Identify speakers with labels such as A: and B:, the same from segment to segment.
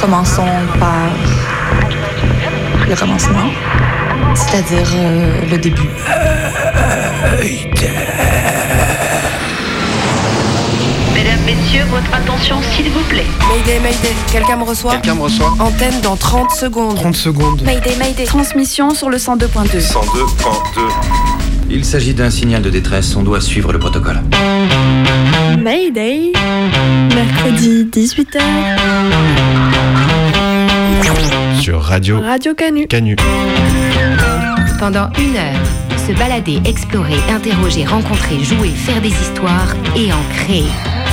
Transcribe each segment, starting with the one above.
A: Commençons par le commencement, c'est-à-dire euh, le début.
B: Mesdames, Messieurs, votre attention s'il vous plaît.
C: Mayday, Mayday, quelqu'un me reçoit?
D: Quelqu'un me reçoit
C: Antenne dans 30 secondes.
D: 30 secondes.
A: Mayday, Mayday. Transmission sur le 102.2.
D: 102.2.
E: Il s'agit d'un signal de détresse, on doit suivre le protocole.
F: Mayday, mercredi 18h,
D: Sur Radio
F: Radio Canu.
D: Canu.
G: Pendant une heure, se balader, explorer, interroger, rencontrer, jouer, faire des histoires et en créer.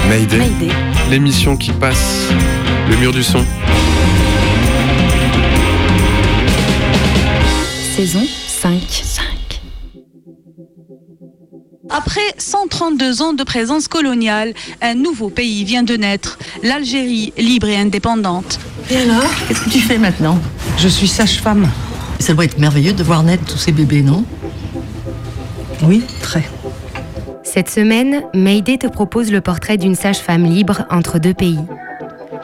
D: Mayday.
F: Mayday.
D: L'émission qui passe le mur du son.
A: Saison 5.
H: Après 132 ans de présence coloniale, un nouveau pays vient de naître, l'Algérie libre et indépendante.
I: Et alors? Qu'est-ce que tu fais maintenant?
J: Je suis sage-femme.
I: Ça doit être merveilleux de voir naître tous ces bébés, non?
J: Oui, très.
G: Cette semaine, Mayday te propose le portrait d'une sage-femme libre entre deux pays.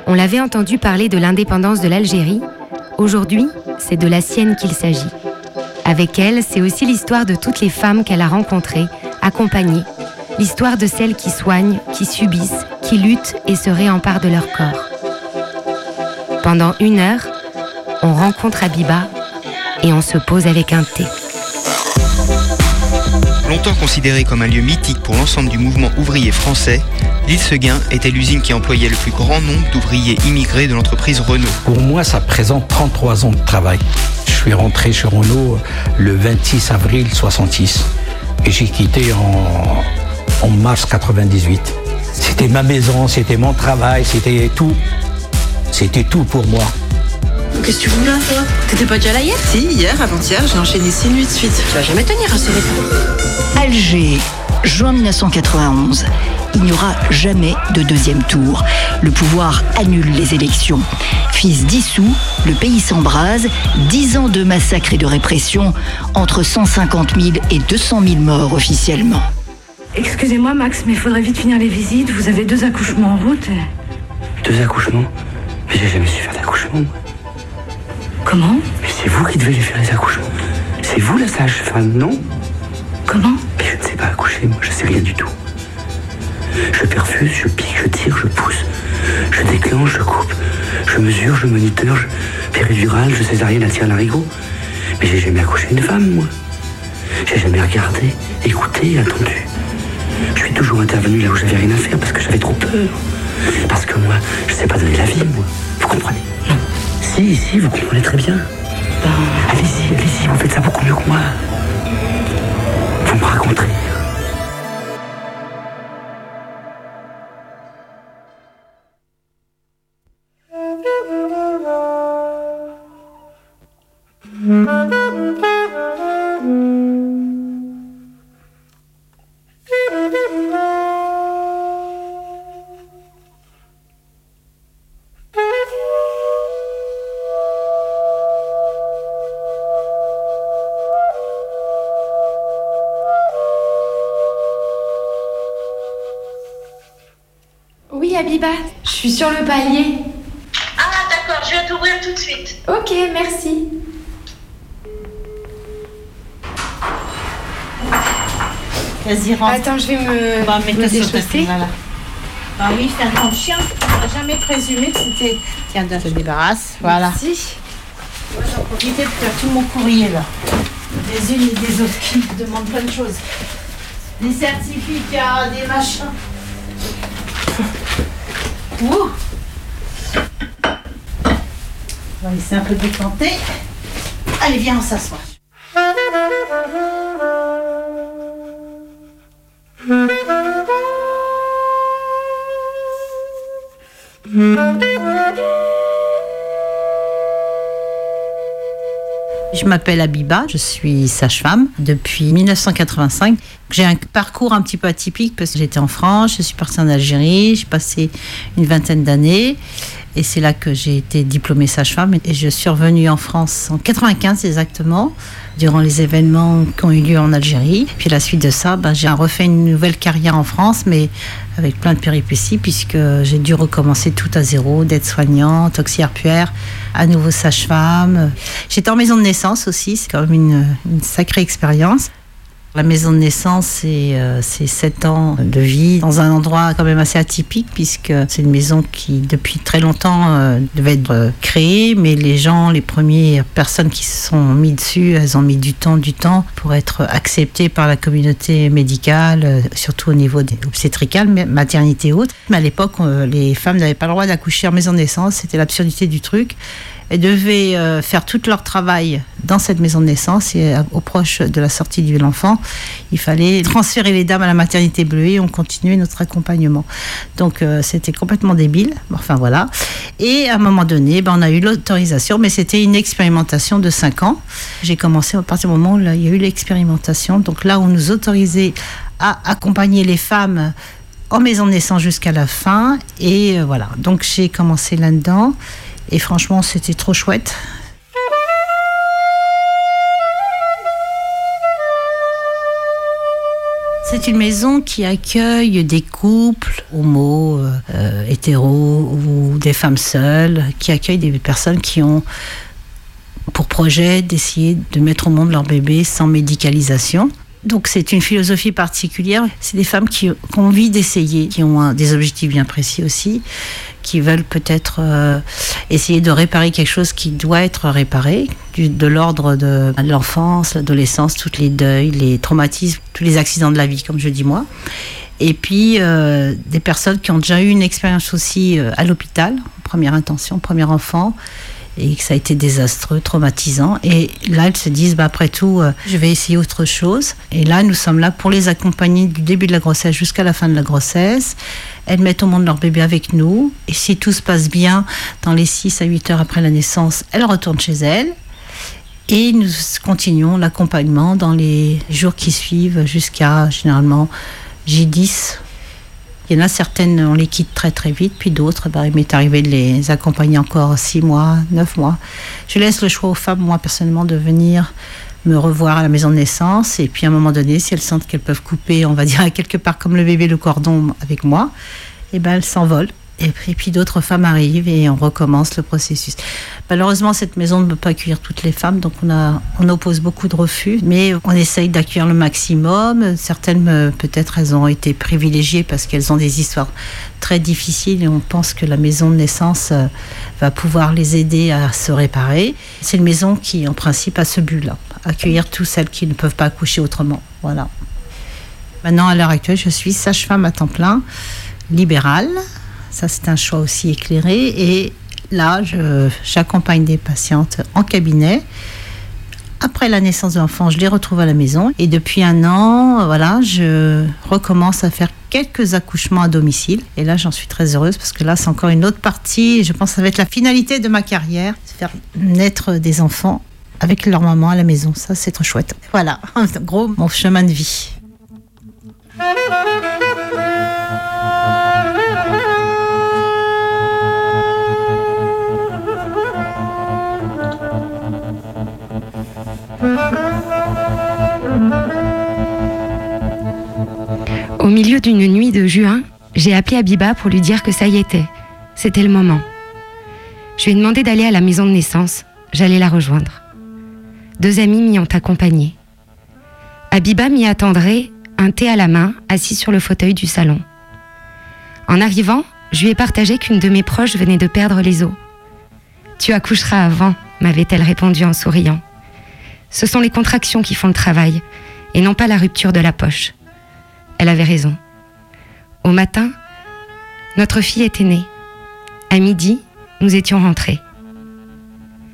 G: On l'avait entendu parler de l'indépendance de l'Algérie. Aujourd'hui, c'est de la sienne qu'il s'agit. Avec elle, c'est aussi l'histoire de toutes les femmes qu'elle a rencontrées, accompagnées. L'histoire de celles qui soignent, qui subissent, qui luttent et se réemparent de leur corps. Pendant une heure, on rencontre Abiba et on se pose avec un thé.
K: Longtemps considéré comme un lieu mythique pour l'ensemble du mouvement ouvrier français, l'île Seguin était l'usine qui employait le plus grand nombre d'ouvriers immigrés de l'entreprise Renault.
L: Pour moi, ça présente 33 ans de travail. Je suis rentré chez Renault le 26 avril 66 et j'ai quitté en, en mars 98. C'était ma maison, c'était mon travail, c'était tout. C'était tout pour moi.
I: Qu'est-ce que tu là, toi? T'étais pas déjà là hier? Si, hier, avant-hier, j'ai enchaîné 6 nuits de suite. Tu vas jamais tenir à ce rythme.
M: Alger, juin 1991. Il n'y aura jamais de deuxième tour. Le pouvoir annule les élections. Fils dissous, le pays s'embrase. Dix ans de massacres et de répression, entre 150 000 et 200 000 morts officiellement.
N: Excusez-moi Max, mais il faudrait vite finir les visites. Vous avez deux accouchements en route.
O: Deux accouchements? Mais j'ai jamais su faire d'accouchement. moi.
N: Comment?
O: Mais c'est vous qui devez les faire les accouchements. C'est vous la sage-femme, non?
N: Comment?
O: Sais pas accoucher, moi, je sais rien du tout. Je perfuse, je pique, je tire, je pousse, je déclenche, je coupe, je mesure, je moniteur, je péridurale, je césarienne à tir larigot. Mais j'ai jamais accouché une femme, moi. J'ai jamais regardé, écouté, attendu. Je suis toujours intervenu là où j'avais rien à faire parce que j'avais trop peur. Parce que moi, je sais pas donner la vie, moi. Vous comprenez? Non. Si, si, vous comprenez très bien. Allez-y, allez-y, vous faites ça beaucoup mieux que moi. Vous me raconterez.
P: Sur le palier.
B: Ah, d'accord, je vais t'ouvrir tout de suite.
P: Ok, merci.
Q: Vas-y, rentre.
P: Attends, je vais me,
Q: On va mettre
P: me
Q: sur ta voilà. Ah oui, c'est un grand chien. On n'a jamais présumé que c'était. Tiens, de se débarrasse. Voilà.
P: Merci.
Q: Moi, j'en profitais de faire tout mon courrier là. Des unes et des autres qui me demandent plein de choses. Des certificats, des machins. Ouh. On va laisser un peu décanter. Allez, viens, on s'assoit. Je m'appelle Abiba, je suis sage-femme depuis 1985. J'ai un parcours un petit peu atypique parce que j'étais en France, je suis partie en Algérie, j'ai passé une vingtaine d'années et c'est là que j'ai été diplômée sage-femme et je suis revenue en France en 95 exactement durant les événements qui ont eu lieu en Algérie. Puis à la suite de ça, ben, j'ai refait une nouvelle carrière en France, mais avec plein de péripéties, puisque j'ai dû recommencer tout à zéro, d'être soignante, auxiliaire à nouveau sage-femme. J'étais en maison de naissance aussi, c'est quand même une sacrée expérience. La maison de naissance, c'est euh, c'est sept ans de vie dans un endroit quand même assez atypique, puisque c'est une maison qui, depuis très longtemps, euh, devait être euh, créée, mais les gens, les premières personnes qui se sont mis dessus, elles ont mis du temps, du temps pour être acceptées par la communauté médicale, euh, surtout au niveau des obstétricales, maternité haute. Mais à l'époque, euh, les femmes n'avaient pas le droit d'accoucher en maison de naissance, c'était l'absurdité du truc. Elles devaient euh, faire tout leur travail dans cette maison de naissance et euh, au proche de la sortie de l'enfant, il fallait transférer les dames à la maternité bleue et on continuait notre accompagnement. Donc euh, c'était complètement débile. Enfin voilà. Et à un moment donné, ben, on a eu l'autorisation, mais c'était une expérimentation de 5 ans. J'ai commencé à partir du moment où il y a eu l'expérimentation. Donc là, on nous autorisait à accompagner les femmes en maison de naissance jusqu'à la fin. Et voilà. Donc j'ai commencé là-dedans. Et franchement, c'était trop chouette. C'est une maison qui accueille des couples homo, euh, hétéros ou des femmes seules, qui accueille des personnes qui ont pour projet d'essayer de mettre au monde leur bébé sans médicalisation. Donc c'est une philosophie particulière. C'est des femmes qui, ont envie d'essayer, qui ont des objectifs bien précis aussi, qui veulent peut-être euh, essayer de réparer quelque chose qui doit être réparé, de l'ordre de l'enfance, l'adolescence, tous les deuils, les traumatismes, tous les accidents de la vie, comme je dis moi. Et puis euh, des personnes qui ont déjà eu une expérience aussi euh, à l'hôpital, première intention, premier enfant, et que ça a été désastreux, traumatisant. Et là, elles se disent, bah, après tout, euh, je vais essayer autre chose. Et là, nous sommes là pour les accompagner du début de la grossesse jusqu'à la fin de la grossesse. Elles mettent au monde leur bébé avec nous. Et si tout se passe bien, dans les 6 à 8 heures après la naissance, elles retournent chez elles. Et nous continuons l'accompagnement dans les jours qui suivent jusqu'à généralement J10. Il y en a certaines, on les quitte très très vite, puis d'autres, bah, il m'est arrivé de les accompagner encore 6 mois, 9 mois. Je laisse le choix aux femmes, moi personnellement, de venir me revoir à la maison de naissance. Et puis à un moment donné, si elles sentent qu'elles peuvent couper, on va dire quelque part comme le bébé le cordon avec moi, et ben elles s'envolent. Et puis, d'autres femmes arrivent et on recommence le processus. Malheureusement, cette maison ne peut pas accueillir toutes les femmes, donc on, on oppose beaucoup de refus, mais on essaye d'accueillir le maximum. Certaines, euh, peut-être, elles ont été privilégiées parce qu'elles ont des histoires très difficiles et on pense que la maison de naissance euh, va pouvoir les aider à se réparer. C'est une maison qui, en principe, a ce but-là, accueillir toutes celles qui ne peuvent pas accoucher autrement. Voilà. Maintenant, à l'heure actuelle, je suis sage-femme à temps plein, libérale. Ça, c'est un choix aussi éclairé. Et là, j'accompagne des patientes en cabinet. Après la naissance de l'enfant, je les retrouve à la maison. Et depuis un an, voilà, je recommence à faire quelques accouchements à domicile. Et là, j'en suis très heureuse parce que là, c'est encore une autre partie. Je pense que ça va être la finalité de ma carrière, faire naître des enfants avec leur maman à la maison. Ça, c'est trop chouette. Voilà, en gros, mon chemin de vie.
G: Au milieu d'une nuit de juin, j'ai appelé Abiba pour lui dire que ça y était. C'était le moment. Je lui ai demandé d'aller à la maison de naissance. J'allais la rejoindre. Deux amis m'y ont accompagnée. Abiba m'y attendrait, un thé à la main, assis sur le fauteuil du salon. En arrivant, je lui ai partagé qu'une de mes proches venait de perdre les os. Tu accoucheras avant, m'avait-elle répondu en souriant. Ce sont les contractions qui font le travail, et non pas la rupture de la poche. Elle avait raison. Au matin, notre fille était née. À midi, nous étions rentrés.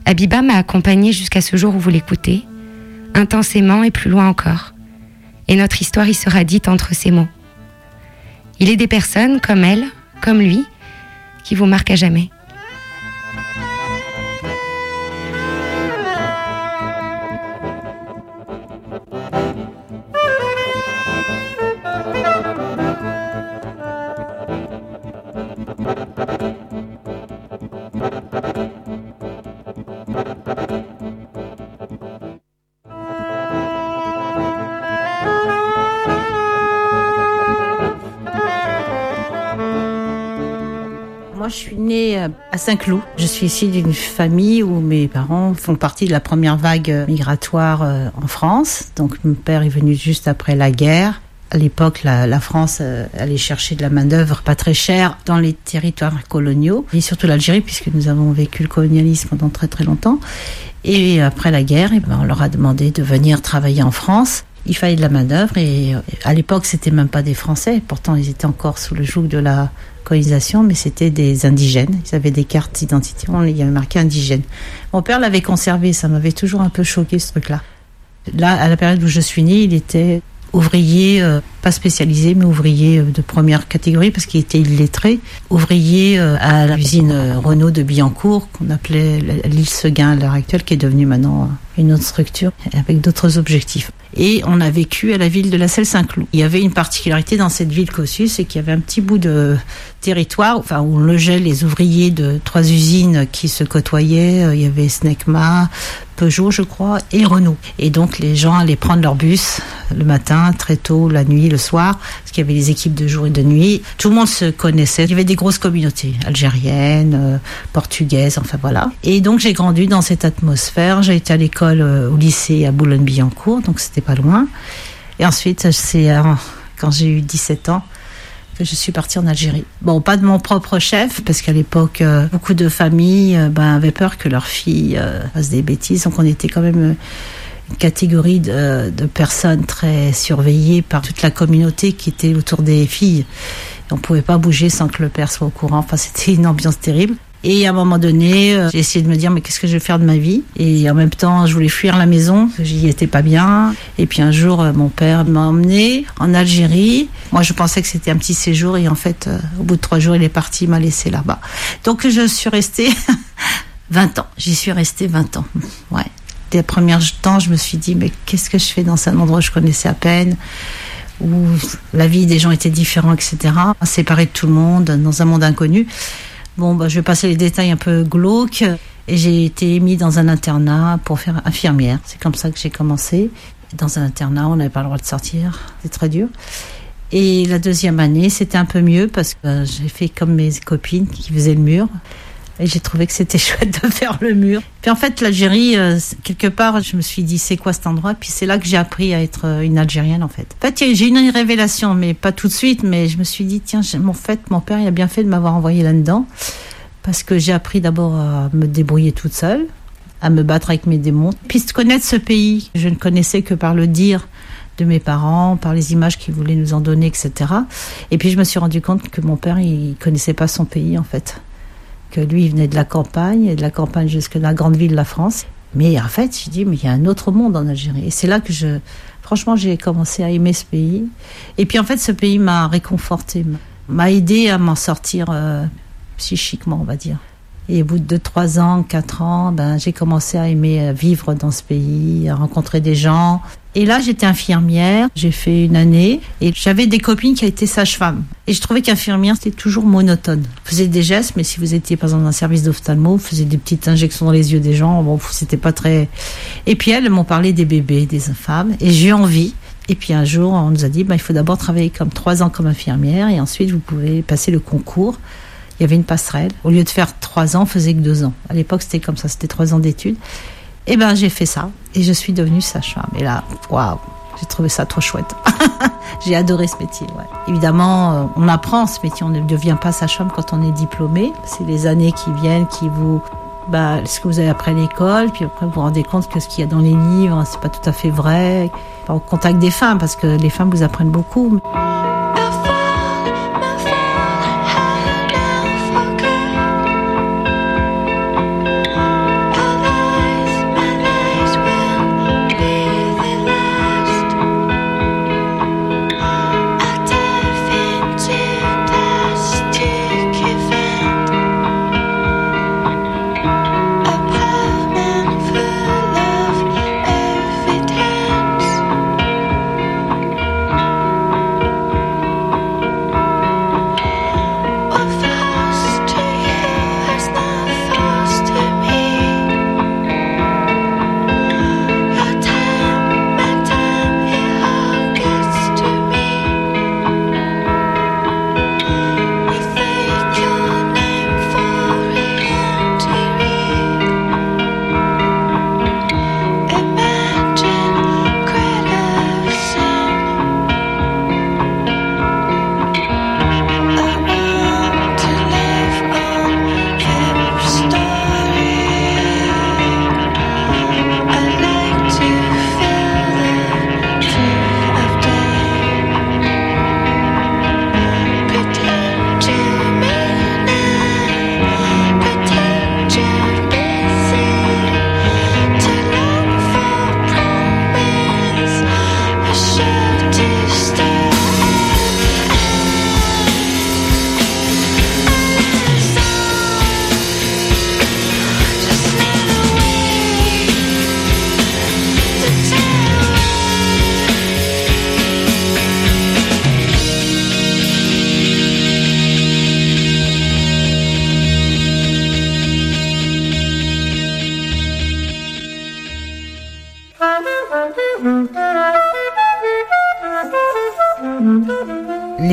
G: Abiba m'a accompagnée jusqu'à ce jour où vous l'écoutez, intensément et plus loin encore. Et notre histoire y sera dite entre ces mots. Il est des personnes comme elle, comme lui, qui vous marquent à jamais.
Q: Saint-Cloud. Je suis issue d'une famille où mes parents font partie de la première vague migratoire euh, en France. Donc mon père est venu juste après la guerre. À l'époque, la, la France euh, allait chercher de la main-d'œuvre pas très chère dans les territoires coloniaux, et surtout l'Algérie, puisque nous avons vécu le colonialisme pendant très très longtemps. Et après la guerre, eh ben, on leur a demandé de venir travailler en France. Il fallait de la main-d'œuvre, et euh, à l'époque, c'était même pas des Français. Pourtant, ils étaient encore sous le joug de la colonisation, mais c'était des indigènes. Ils avaient des cartes d'identité, il y avait marqué indigène. Mon père l'avait conservé, ça m'avait toujours un peu choqué ce truc-là. Là, à la période où je suis née, il était ouvrier, euh, pas spécialisé, mais ouvrier euh, de première catégorie parce qu'il était illettré. Ouvrier euh, à l'usine euh, Renault de Billancourt, qu'on appelait la- l'île Seguin à l'heure actuelle, qui est devenue maintenant une autre structure avec d'autres objectifs. Et on a vécu à la ville de la Selle-Saint-Cloud. Il y avait une particularité dans cette ville Cossus, c'est qu'il y avait un petit bout de territoire, enfin où on logeait les ouvriers de trois usines qui se côtoyaient. Euh, Il y avait Snecma, Peugeot, je crois, et Renault. Et donc les gens allaient prendre leur bus le matin, très tôt, la nuit, le soir, parce qu'il y avait les équipes de jour et de nuit. Tout le monde se connaissait. Il y avait des grosses communautés algériennes, euh, portugaises, enfin voilà. Et donc j'ai grandi dans cette atmosphère. J'ai été à l'école, euh, au lycée à Boulogne-Billancourt, donc c'était pas loin. Et ensuite, c'est quand j'ai eu 17 ans je suis partie en Algérie. Bon, pas de mon propre chef, parce qu'à l'époque, euh, beaucoup de familles euh, ben, avaient peur que leurs filles euh, fassent des bêtises. Donc on était quand même une catégorie de, personnes très surveillées par toute la communauté qui était autour des filles. On pouvait pas bouger sans que le père soit au courant. Enfin, c'était une ambiance terrible. Et à un moment donné, euh, j'ai essayé de me dire mais qu'est-ce que je vais faire de ma vie? Et en même temps, je voulais fuir la maison, j'y étais pas bien. Et puis un jour, euh, mon père m'a emmené en Algérie. Moi, je pensais que c'était un petit séjour et en fait, euh, au bout de trois jours, il est parti, il m'a laissé là-bas. Donc je suis restée 20 ans. J'y suis restée 20 ans. Ouais. Dès le premier temps, je me suis dit mais qu'est-ce que je fais dans un endroit que je connaissais à peine où la vie des gens était différente, etc. Séparé de tout le monde, dans un monde inconnu. Bon, bah, je vais passer les détails un peu glauques. Et j'ai été mis dans un internat pour faire infirmière. C'est comme ça que j'ai commencé. Dans un internat, on n'avait pas le droit de sortir. C'est très dur. Et la deuxième année, c'était un peu mieux parce que euh, j'ai fait comme mes copines qui faisaient le mur. Et j'ai trouvé que c'était chouette de faire le mur. Puis en fait, l'Algérie, euh, quelque part, je me suis dit, c'est quoi cet endroit? Puis c'est là que j'ai appris à être euh, une Algérienne, en fait. En fait, j'ai eu une révélation, mais pas tout de suite, mais je me suis dit, tiens, mon père, il a bien fait de m'avoir envoyé là-dedans. Parce que j'ai appris d'abord à me débrouiller toute seule, à me battre avec mes démons. Puis de connaître ce pays, je ne connaissais que par le dire de mes parents, par les images qu'ils voulaient nous en donner, etc. Et puis je me suis rendu compte que mon père, il connaissait pas son pays, en fait que lui, venait de la campagne, et de la campagne jusque dans la grande ville de la France. Mais en fait, je dis, mais il y a un autre monde en Algérie. Et c'est là que je, franchement, j'ai commencé à aimer ce pays. Et puis en fait, ce pays m'a réconforté, m'a aidé à m'en sortir euh, psychiquement, on va dire. Et au bout de 3 ans, 4 ans, ben, j'ai commencé à aimer euh, vivre dans ce pays, à rencontrer des gens. Et là, j'étais infirmière, j'ai fait une année, et j'avais des copines qui étaient sages-femmes. Et je trouvais qu'infirmière, c'était toujours monotone. Vous faisiez des gestes, mais si vous étiez, par exemple, dans un service d'ophtalmo, vous faisiez des petites injections dans les yeux des gens, bon, c'était pas très... Et puis elles m'ont parlé des bébés, des femmes, et j'ai envie. Et puis un jour, on nous a dit, bah, il faut d'abord travailler comme trois ans comme infirmière, et ensuite vous pouvez passer le concours. Il y avait une passerelle. Au lieu de faire trois ans, on faisait que deux ans. À l'époque, c'était comme ça, c'était trois ans d'études. Et ben, j'ai fait ça, et je suis devenue sage-femme. Et là, waouh, j'ai trouvé ça trop chouette. j'ai adoré ce métier. Ouais. Évidemment, euh, on apprend ce métier, on ne devient pas sage-femme quand on est diplômé. C'est les années qui viennent qui vous bah, ce que vous avez appris à l'école, puis après vous vous rendez compte que ce qu'il y a dans les livres, c'est pas tout à fait vrai. Au contact des femmes, parce que les femmes vous apprennent beaucoup.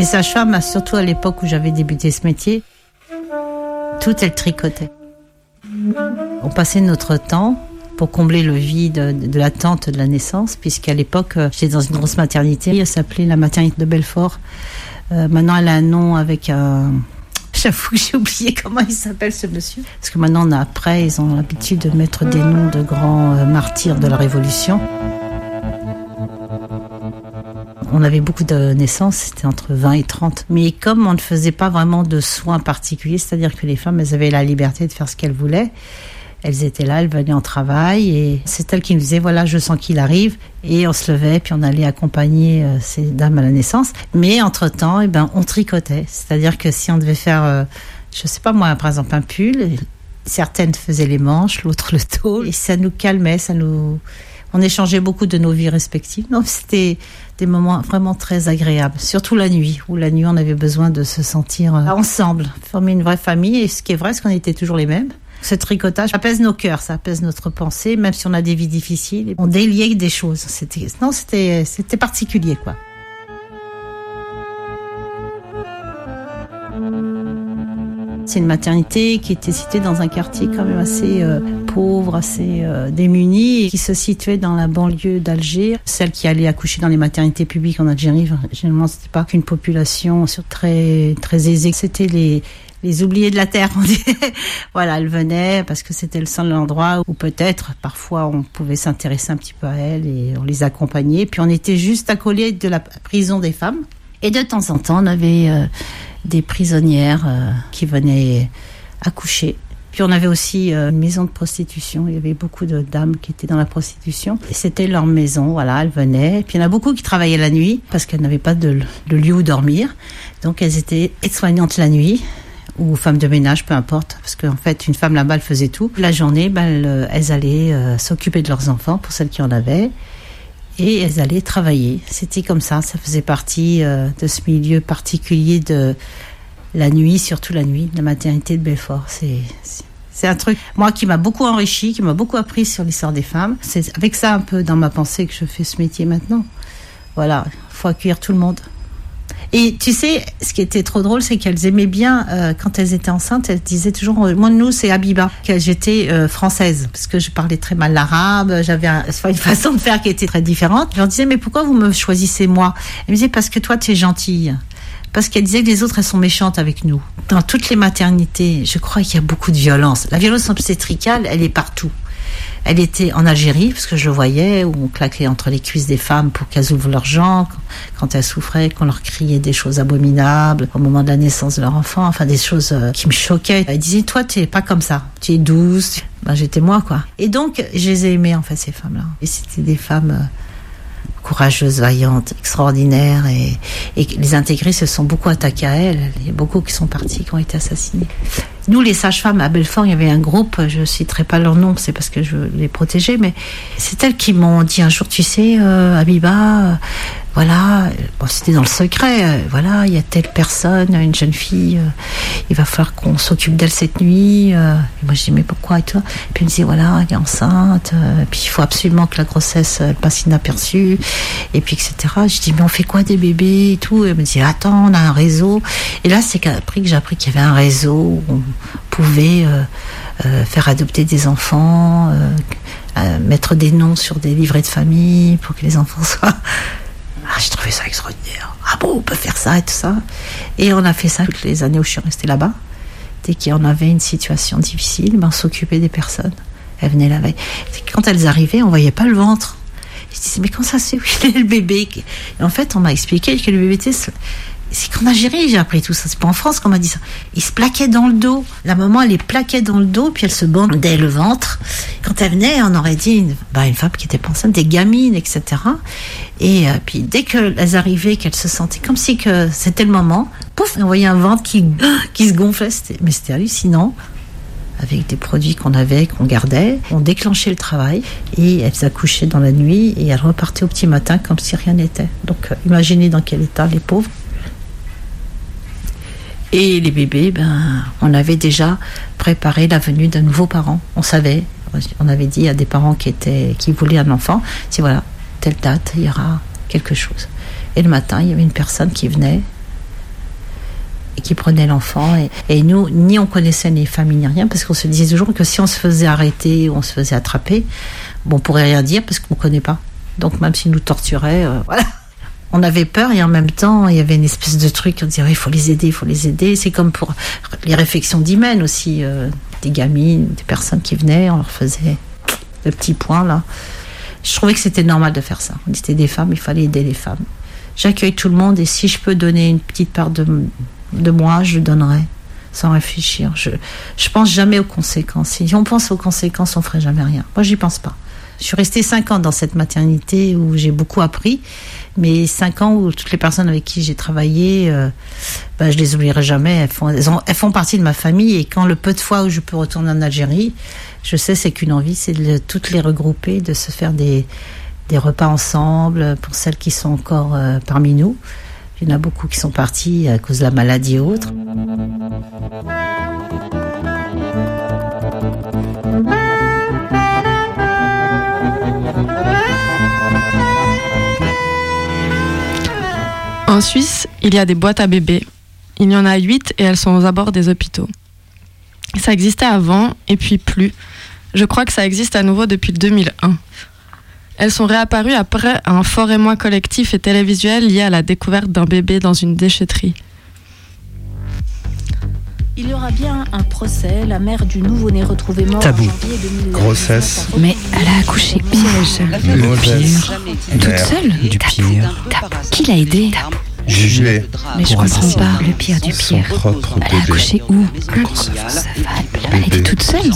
Q: Sages-femmes, surtout à l'époque où j'avais débuté ce métier, tout elles tricotaient. On passait notre temps pour combler le vide de l'attente de la naissance, puisqu'à l'époque, euh, j'étais dans une grosse maternité. Elle s'appelait la maternité de Belfort. Euh, maintenant, elle a un nom avec un. J'avoue que j'ai oublié comment il s'appelle ce monsieur. Parce que maintenant, on a, après, ils ont l'habitude de mettre des noms de grands euh, martyrs de la Révolution. On avait beaucoup de naissances, c'était entre 20 et 30. Mais comme on ne faisait pas vraiment de soins particuliers, c'est-à-dire que les femmes, elles avaient la liberté de faire ce qu'elles voulaient, elles étaient là, elles venaient en travail et c'est elles qui nous disaient voilà, je sens qu'il arrive et on se levait puis on allait accompagner euh, ces dames à la naissance. Mais entre-temps, eh ben on tricotait, c'est-à-dire que si on devait faire euh, je sais pas moi par exemple un pull, certaines faisaient les manches, l'autre le dos et ça nous calmait, ça nous on échangeait beaucoup de nos vies respectives. Non, c'était des moments vraiment très agréables, surtout la nuit, où la nuit on avait besoin de se sentir euh, ensemble, former une vraie famille. Et ce qui est vrai, c'est qu'on était toujours les mêmes. Ce tricotage apaise nos cœurs, ça apaise notre pensée, même si on a des vies difficiles. On déliait des choses. C'était, non, c'était, c'était particulier, quoi. C'est une maternité qui était située dans un quartier quand même assez euh, pauvre, assez euh, démuni, qui se situait dans la banlieue d'Alger. Celle qui allait accoucher dans les maternités publiques en Algérie, généralement, c'était pas qu'une population très très aisée. C'était les les oubliés de la terre, voilà, elle venait parce que c'était le seul endroit où peut-être parfois on pouvait s'intéresser un petit peu à elle et on les accompagnait. Puis on était juste coller de la prison des femmes. Et de temps en temps, on avait euh, des prisonnières euh, qui venaient accoucher. Puis on avait aussi euh, une maison de prostitution. Il y avait beaucoup de dames qui étaient dans la prostitution. C'était leur maison, voilà, elles venaient. Puis il y en a beaucoup qui travaillaient la nuit parce qu'elles n'avaient pas de, lieu où dormir. Donc elles étaient aides-soignantes la nuit ou femmes de ménage, peu importe, parce qu'en fait, une femme là-bas, elle faisait tout. La journée, ben, elles, allaient s'occuper de leurs enfants, pour celles qui en avaient, et elles allaient travailler. C'était comme ça, ça faisait partie euh, de ce milieu particulier de la nuit, surtout la nuit, la maternité de Belfort. C'est c'est un truc, moi, qui m'a beaucoup enrichi, qui m'a beaucoup appris sur l'histoire des femmes. C'est avec ça un peu dans ma pensée que je fais ce métier maintenant. Voilà, faut accueillir tout le monde. Et tu sais, ce qui était trop drôle, c'est qu'elles aimaient bien, euh, quand elles étaient enceintes, elles disaient toujours, euh, moi, nous, c'est Habiba, que j'étais euh, française, parce que je parlais très mal l'arabe, j'avais un, une façon de faire qui était très différente. Je leur disais, mais pourquoi vous me choisissez moi? Elles me disaient, parce que toi, tu es gentille. Parce qu'elle disait que les autres, elles sont méchantes avec nous. Dans toutes les maternités, je crois qu'il y a beaucoup de violence. La violence obstétricale, elle est partout. Elle était en Algérie, parce que je voyais, où on claquait entre les cuisses des femmes pour qu'elles ouvrent leurs jambes, quand elles souffraient, qu'on leur criait des choses abominables au moment de la naissance de leur enfant, enfin des choses euh, qui me choquaient. Elle disait, toi, tu es pas comme ça, tu es douce. Ben, j'étais moi, quoi. Et donc, je les ai aimées, en fait, ces femmes-là. Et c'était des femmes euh, courageuses, vaillantes, extraordinaires. Et, et les intégrés se sont beaucoup attaqués à elles. Il y a beaucoup qui sont partis, qui ont été assassinés. Nous, les sages-femmes à Belfort, il y avait un groupe, je citerai pas leur nom, c'est parce que je les protégeais, mais c'est elles qui m'ont dit un jour, tu sais, euh, Abiba, voilà, c'était dans le secret, euh, voilà, il y a telle personne, une jeune fille, euh, il va falloir qu'on s'occupe d'elle cette nuit. euh. Et moi, je dis, mais pourquoi et toi? Et puis, elle me dit, voilà, elle est enceinte, et puis il faut absolument que la grossesse passe inaperçue, et puis etc. Je dis, mais on fait quoi des bébés et tout? Et elle me dit, attends, on a un réseau. Et là, c'est qu'après que j'ai appris qu'il y avait un réseau où on pouvait faire adopter des enfants, mettre des noms sur des livrets de famille pour que les enfants soient. Ah, j'ai trouvé ça extraordinaire. Ah bon, on peut faire ça et tout ça. Et on a fait ça toutes les années où je suis restée là-bas. Dès qu'on avait une situation difficile, ben, on s'occupait des personnes. Elles venaient la veille. C'est Quand elles arrivaient, on voyait pas le ventre. Je disais, mais comment ça fait Où est le bébé? Et en fait, on m'a expliqué que le bébé était. C'est qu'en Algérie, j'ai appris tout ça. C'est pas en France qu'on m'a dit ça. Il se plaquait dans le dos. La maman, elle les plaquait dans le dos, puis elle se bandait le ventre. Quand elle venait, on aurait dit une, bah, une femme qui était enceinte, des gamines, etc. Et euh, puis dès qu'elles arrivaient, qu'elles se sentaient comme si que c'était le moment, pouf, on voyait un ventre qui, qui se gonflait. Mais c'était hallucinant avec des produits qu'on avait, qu'on gardait. On déclenchait le travail et elles accouchaient dans la nuit et elles repartaient au petit matin comme si rien n'était. Donc euh, imaginez dans quel état les pauvres. Et les bébés, ben, on avait déjà préparé la venue d'un nouveau parent. On savait, on avait dit à des parents qui étaient, qui voulaient un enfant, si voilà, telle date, il y aura quelque chose. Et le matin, il y avait une personne qui venait et qui prenait l'enfant. Et, nous, ni on connaissait les familles ni rien, parce qu'on se disait toujours que si on se faisait arrêter ou on se faisait attraper, bon, on pourrait rien dire parce qu'on ne connaît pas. Donc même s'ils nous torturaient, euh, voilà. On avait peur et en même temps, il y avait une espèce de truc, on disait, il faut les aider, il faut les aider. C'est comme pour les réflexions d'hymen aussi, euh, des gamines, des personnes qui venaient, on leur faisait le petit point là. Je trouvais que c'était normal de faire ça. On était des femmes, il fallait aider les femmes. J'accueille tout le monde et si je peux donner une petite part de, de moi, je donnerai sans réfléchir. Je, je pense jamais aux conséquences. Si on pense aux conséquences, on ferait jamais rien. Moi, j'y pense pas. Je suis restée cinq ans dans cette maternité où j'ai beaucoup appris, mais cinq ans où toutes les personnes avec qui j'ai travaillé, euh, ben, je les oublierai jamais. Elles font, partie de ma famille et quand le peu de fois où je peux retourner en Algérie, je sais c'est qu'une envie, c'est de toutes les regrouper, de se faire des, des repas ensemble pour celles qui sont encore euh, parmi nous. Il y en a beaucoup qui sont partis à cause de la maladie et autres.
R: En Suisse, il y a des boîtes à bébés. Il y en a 8 et elles sont aux abords des hôpitaux. Ça existait avant et puis plus. Je crois que ça existe à nouveau depuis 2001. Elles sont réapparues après un fort émoi collectif et télévisuel lié à la découverte d'un bébé dans une déchetterie.
S: Il y aura bien un procès. La mère du nouveau-né retrouvé mort
D: Tabou.
S: en janvier 2000.
D: Grossesse.
G: Mais elle a accouché piège.
D: Le pire.
G: Toute seule
D: Du pire.
G: Qui l'a aidée?
D: Jugé.
G: Mais je comprends pas. Le pire du
D: Son
G: pire.
D: propre
G: Elle a accouché où Elle était toute seule.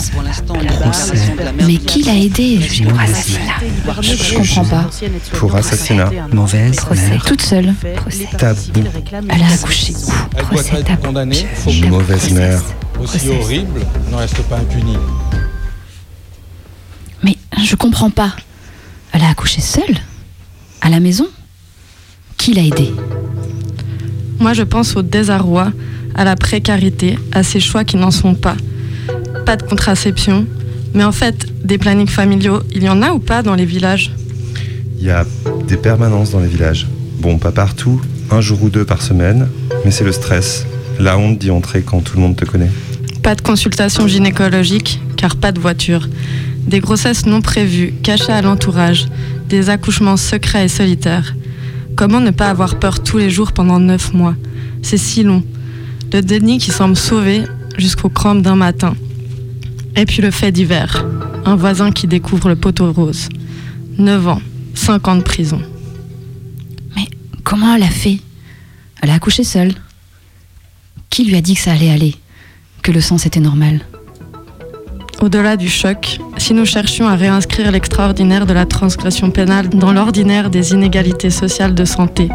G: Mais qui l'a aidée pour assassinat. Je comprends pas.
D: Pour assassinat.
T: Mauvaise
G: Procès. Toute seule. Procès.
D: Tabou.
G: Elle a accouché où
U: Elle doit
G: Procès
U: être
G: tabou.
D: mauvaise mère.
U: aussi horrible ne reste pas impuni.
S: Mais je comprends pas. Elle a accouché seule À la maison Qui l'a aidée?
R: Moi, je pense au désarroi, à la précarité, à ces choix qui n'en sont pas. Pas de contraception, mais en fait, des plannings familiaux, il y en a ou pas dans les villages?
D: Il y a des permanences dans les villages. Bon, pas partout, un jour ou deux par semaine, mais c'est le stress, la honte d'y entrer quand tout le monde te connaît.
R: Pas de consultation gynécologique, car pas de voiture. Des grossesses non prévues, cachées à l'entourage. Des accouchements secrets et solitaires. Comment ne pas avoir peur tous les jours pendant neuf mois? C'est si long. Le déni qui semble sauver jusqu'aux crampes d'un matin. Et puis le fait divers. Un voisin qui découvre le poteau rose. 9 ans, 5 ans de prison.
S: Comment elle a fait? Elle a accouché seule. Qui lui a dit que ça allait aller? Que le sang c'était normal?
R: Au-delà du choc, si nous cherchions à réinscrire l'extraordinaire de la transgression pénale dans l'ordinaire des inégalités sociales de santé,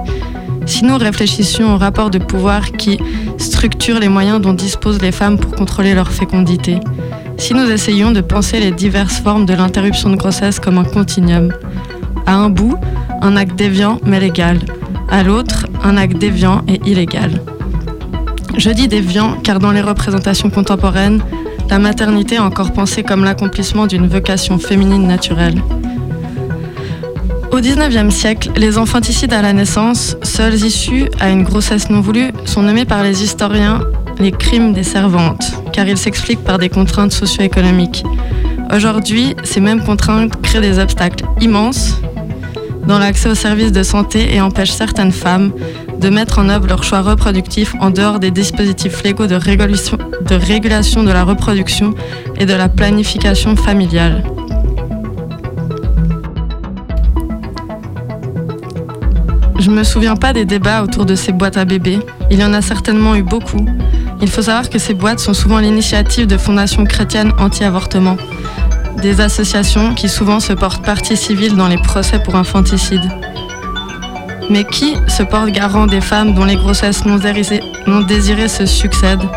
R: si nous réfléchissions au rapport de pouvoir qui structure les moyens dont disposent les femmes pour contrôler leur fécondité, si nous essayions de penser les diverses formes de l'interruption de grossesse comme un continuum, à un bout, un acte déviant mais légal, à l'autre, un acte déviant et illégal. Je dis déviant car dans les représentations contemporaines, la maternité encore pensée comme l'accomplissement d'une vocation féminine naturelle. Au XIXe siècle, les infanticides à la naissance, seuls issus à une grossesse non voulue, sont nommés par les historiens les crimes des servantes, car ils s'expliquent par des contraintes socio-économiques. Aujourd'hui, ces mêmes contraintes créent des obstacles immenses dans l'accès aux services de santé et empêchent certaines femmes de mettre en œuvre leurs choix reproductifs en dehors des dispositifs légaux de régulation de, la reproduction et de la planification familiale. Je me souviens pas des débats autour de ces boîtes à bébés. Il y en a certainement eu beaucoup. Il faut savoir que ces boîtes sont souvent l'initiative de fondations chrétiennes anti-avortement, des associations qui souvent se portent partie civile dans les procès pour infanticide. Mais qui se porte garant des femmes dont les grossesses non désirées, se succèdent,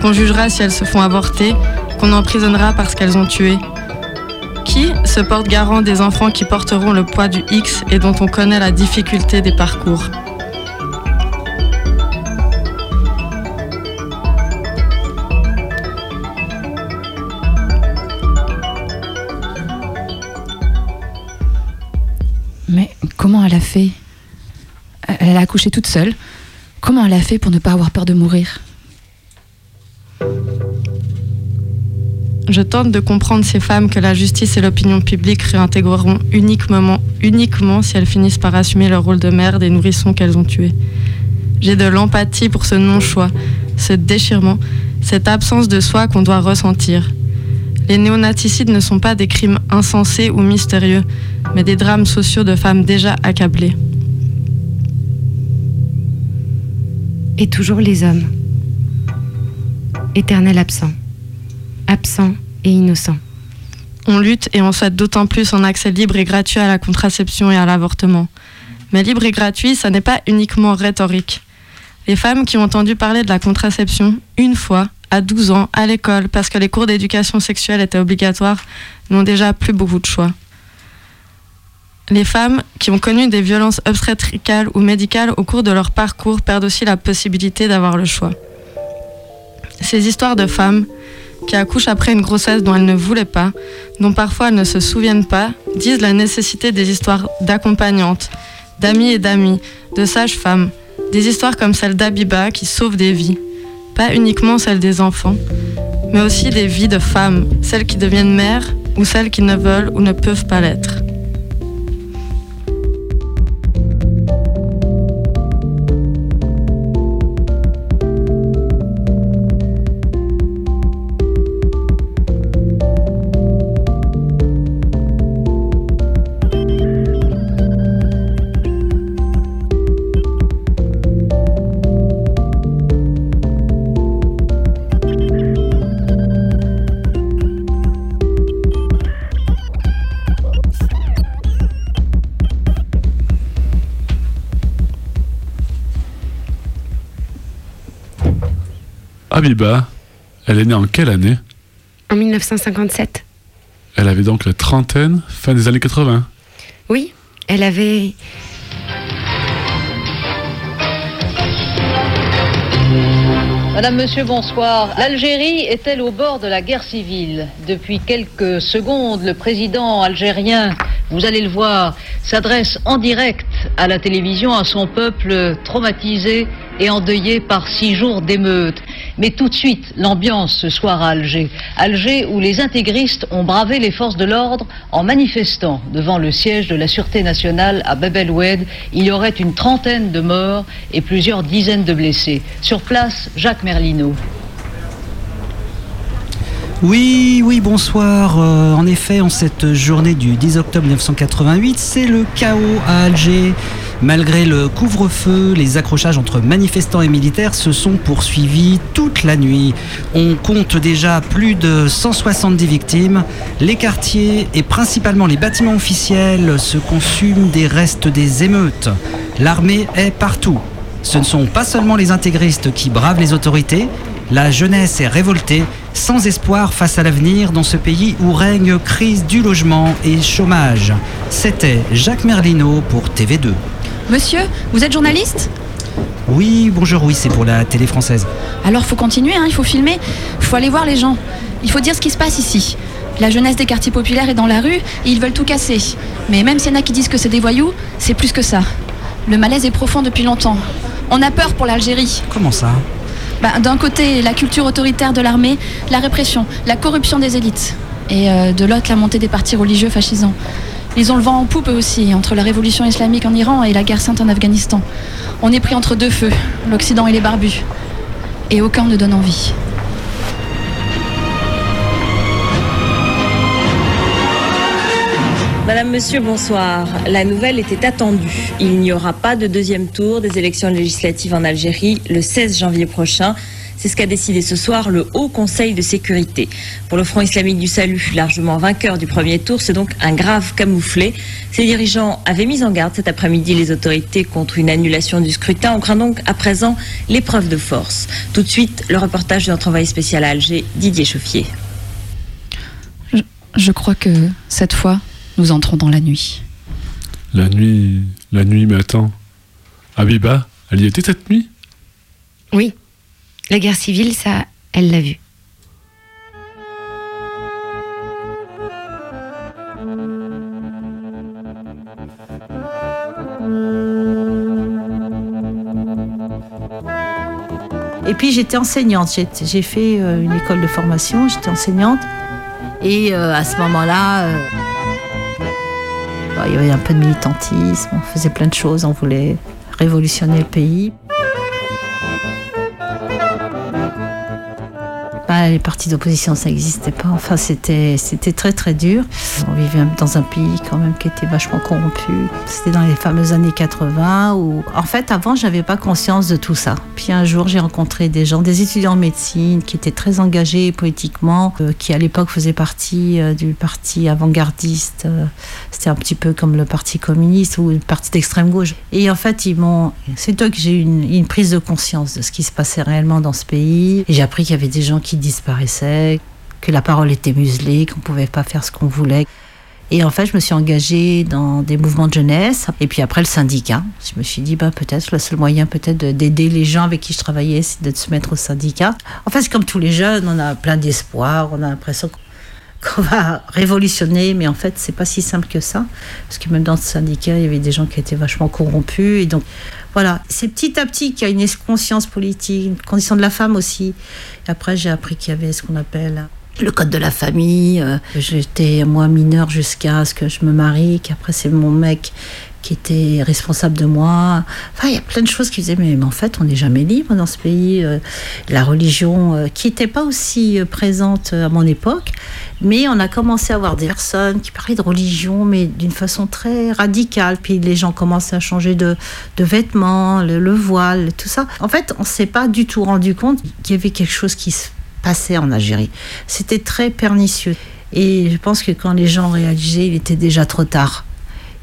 R: qu'on jugera si elles se font avorter, qu'on emprisonnera parce qu'elles ont tué? Qui se porte garant des enfants qui porteront le poids du X et dont on connaît la difficulté des parcours?
S: Comment elle a fait? Elle a accouché toute seule. Comment elle a fait pour ne pas avoir peur de mourir?
R: Je tente de comprendre ces femmes que la justice et l'opinion publique réintégreront uniquement, uniquement si elles finissent par assumer leur rôle de mère des nourrissons qu'elles ont tués. J'ai de l'empathie pour ce non-choix, ce déchirement, cette absence de soi qu'on doit ressentir. Les néonaticides ne sont pas des crimes insensés ou mystérieux, mais des drames sociaux de femmes déjà accablées.
G: Et toujours les hommes. Éternel absent. Absent et innocent.
R: On lutte et on souhaite d'autant plus un accès libre et gratuit à la contraception et à l'avortement. Mais libre et gratuit, ça n'est pas uniquement rhétorique. Les femmes qui ont entendu parler de la contraception une fois, à 12 ans, à l'école, parce que les cours d'éducation sexuelle étaient obligatoires, n'ont déjà plus beaucoup de choix. Les femmes qui ont connu des violences obstétricales ou médicales au cours de leur parcours perdent aussi la possibilité d'avoir le choix. Ces histoires de femmes qui accouchent après une grossesse dont elles ne voulaient pas, dont parfois elles ne se souviennent pas, disent la nécessité des histoires d'accompagnantes, d'amis et d'amis, de sages-femmes, des histoires comme celle d'Abiba qui sauve des vies, pas uniquement celles des enfants, mais aussi des vies de femmes, celles qui deviennent mères ou celles qui ne veulent ou ne peuvent pas l'être.
T: Elle est née en quelle année
G: En 1957.
T: Elle avait donc la trentaine, fin des années 80.
G: Oui, elle avait...
B: Madame, Monsieur, bonsoir. L'Algérie est-elle au bord de la guerre civile Depuis quelques secondes, le président algérien, vous allez le voir, s'adresse en direct à la télévision à son peuple traumatisé et endeuillé par six jours d'émeutes. Mais tout de suite, l'ambiance ce soir à Alger. Alger où les intégristes ont bravé les forces de l'ordre en manifestant devant le siège de la Sûreté nationale à Bab el Oued. Il y aurait une trentaine de morts et plusieurs dizaines de blessés. Sur place, Jacques Merlino.
V: Oui, oui, bonsoir. Euh, en effet, en cette journée du 10 octobre 1988, c'est le chaos à Alger. Malgré le couvre-feu, les accrochages entre manifestants et militaires se sont poursuivis toute la nuit. On compte déjà plus de 170 victimes. Les quartiers et principalement les bâtiments officiels se consument des restes des émeutes. L'armée est partout. Ce ne sont pas seulement les intégristes qui bravent les autorités, la jeunesse est révoltée, sans espoir face à l'avenir dans ce pays où règne crise du logement et chômage. C'était Jacques Merlino pour TV2.
W: Monsieur, vous êtes journaliste
V: Oui, bonjour, oui, c'est pour la télé française.
W: Alors faut continuer, hein, il faut filmer, il faut aller voir les gens. Il faut dire ce qui se passe ici. La jeunesse des quartiers populaires est dans la rue et ils veulent tout casser. Mais même s'il y en a qui disent que c'est des voyous, c'est plus que ça. Le malaise est profond depuis longtemps. On a peur pour l'Algérie.
V: Comment ça
W: bah, D'un côté, la culture autoritaire de l'armée, la répression, la corruption des élites. Et euh, de l'autre, la montée des partis religieux fascisants. Ils ont le vent en poupe aussi, entre la révolution islamique en Iran et la guerre sainte en Afghanistan. On est pris entre deux feux, l'Occident et les barbus. Et aucun ne donne envie.
X: Madame, Monsieur, bonsoir. La nouvelle était attendue. Il n'y aura pas de deuxième tour des élections législatives en Algérie le 16 janvier prochain. C'est ce qu'a décidé ce soir le Haut Conseil de sécurité. Pour le Front islamique du salut, largement vainqueur du premier tour, c'est donc un grave camouflet. Ses dirigeants avaient mis en garde cet après-midi les autorités contre une annulation du scrutin. On craint donc à présent l'épreuve de force. Tout de suite, le reportage de notre envoyé spécial à Alger, Didier Chauffier.
S: Je, je crois que cette fois, nous entrons dans la nuit.
T: La nuit, la nuit, mais attends. Abiba, elle y était cette nuit?
G: Oui. La guerre civile, ça, elle l'a vu.
Q: Et puis j'étais enseignante. J'ai- fait euh, une école de formation, j'étais enseignante. Et euh, à ce moment-là, euh, il y avait un peu de militantisme, on faisait plein de choses, on voulait révolutionner le pays. Les partis d'opposition, ça n'existait pas. Enfin, c'était, très très dur. On vivait dans un pays quand même qui était vachement corrompu. C'était dans les fameuses années 80 où, en fait, avant, j'avais pas conscience de tout ça. Puis un jour, j'ai rencontré des gens, des étudiants en médecine qui étaient très engagés politiquement, euh, qui à l'époque faisaient partie euh, du parti avant-gardiste. Euh, c'était un petit peu comme le parti communiste ou le parti d'extrême gauche. Et en fait, ils m'ont, c'est toi que j'ai eu une, une prise de conscience de ce qui se passait réellement dans ce pays. Et j'ai appris qu'il y avait des gens qui que la parole était muselée, qu'on pouvait pas faire ce qu'on voulait. Et en fait, je me suis engagée dans des mouvements de jeunesse. Et puis après, le syndicat. Je me suis dit, bah, peut-être, le seul moyen peut-être de- d'aider les gens avec qui je travaillais, c'est de se mettre au syndicat. En fait, c'est comme tous les jeunes, on a plein d'espoir, on a l'impression qu'on va révolutionner, mais en fait, c'est pas si simple que ça. Parce que même dans ce syndicat, il y avait des gens qui étaient vachement corrompus. Et donc, voilà, c'est petit à petit qu'il y a une conscience politique, une condition de la femme aussi. Après, j'ai appris qu'il y avait ce qu'on appelle le code de la famille. Euh, J'étais, moi, mineure jusqu'à ce que je me marie, qu'après, c'est mon mec qui était responsable de moi. Il y a plein de choses qui disaient, mais, en fait, on n'est jamais libre dans ce pays. Euh, La religion, euh, qui n'était pas aussi euh, présente à mon époque, mais on a commencé à voir des personnes qui parlaient de religion, mais d'une façon très radicale. Puis les gens commençaient à changer de, vêtements, le, le voile, tout ça. En fait, on ne s'est pas du tout rendu compte qu'il y avait quelque chose qui se passait en Algérie. C'était très pernicieux. Et je pense que quand les gens réalisaient, il était déjà trop tard.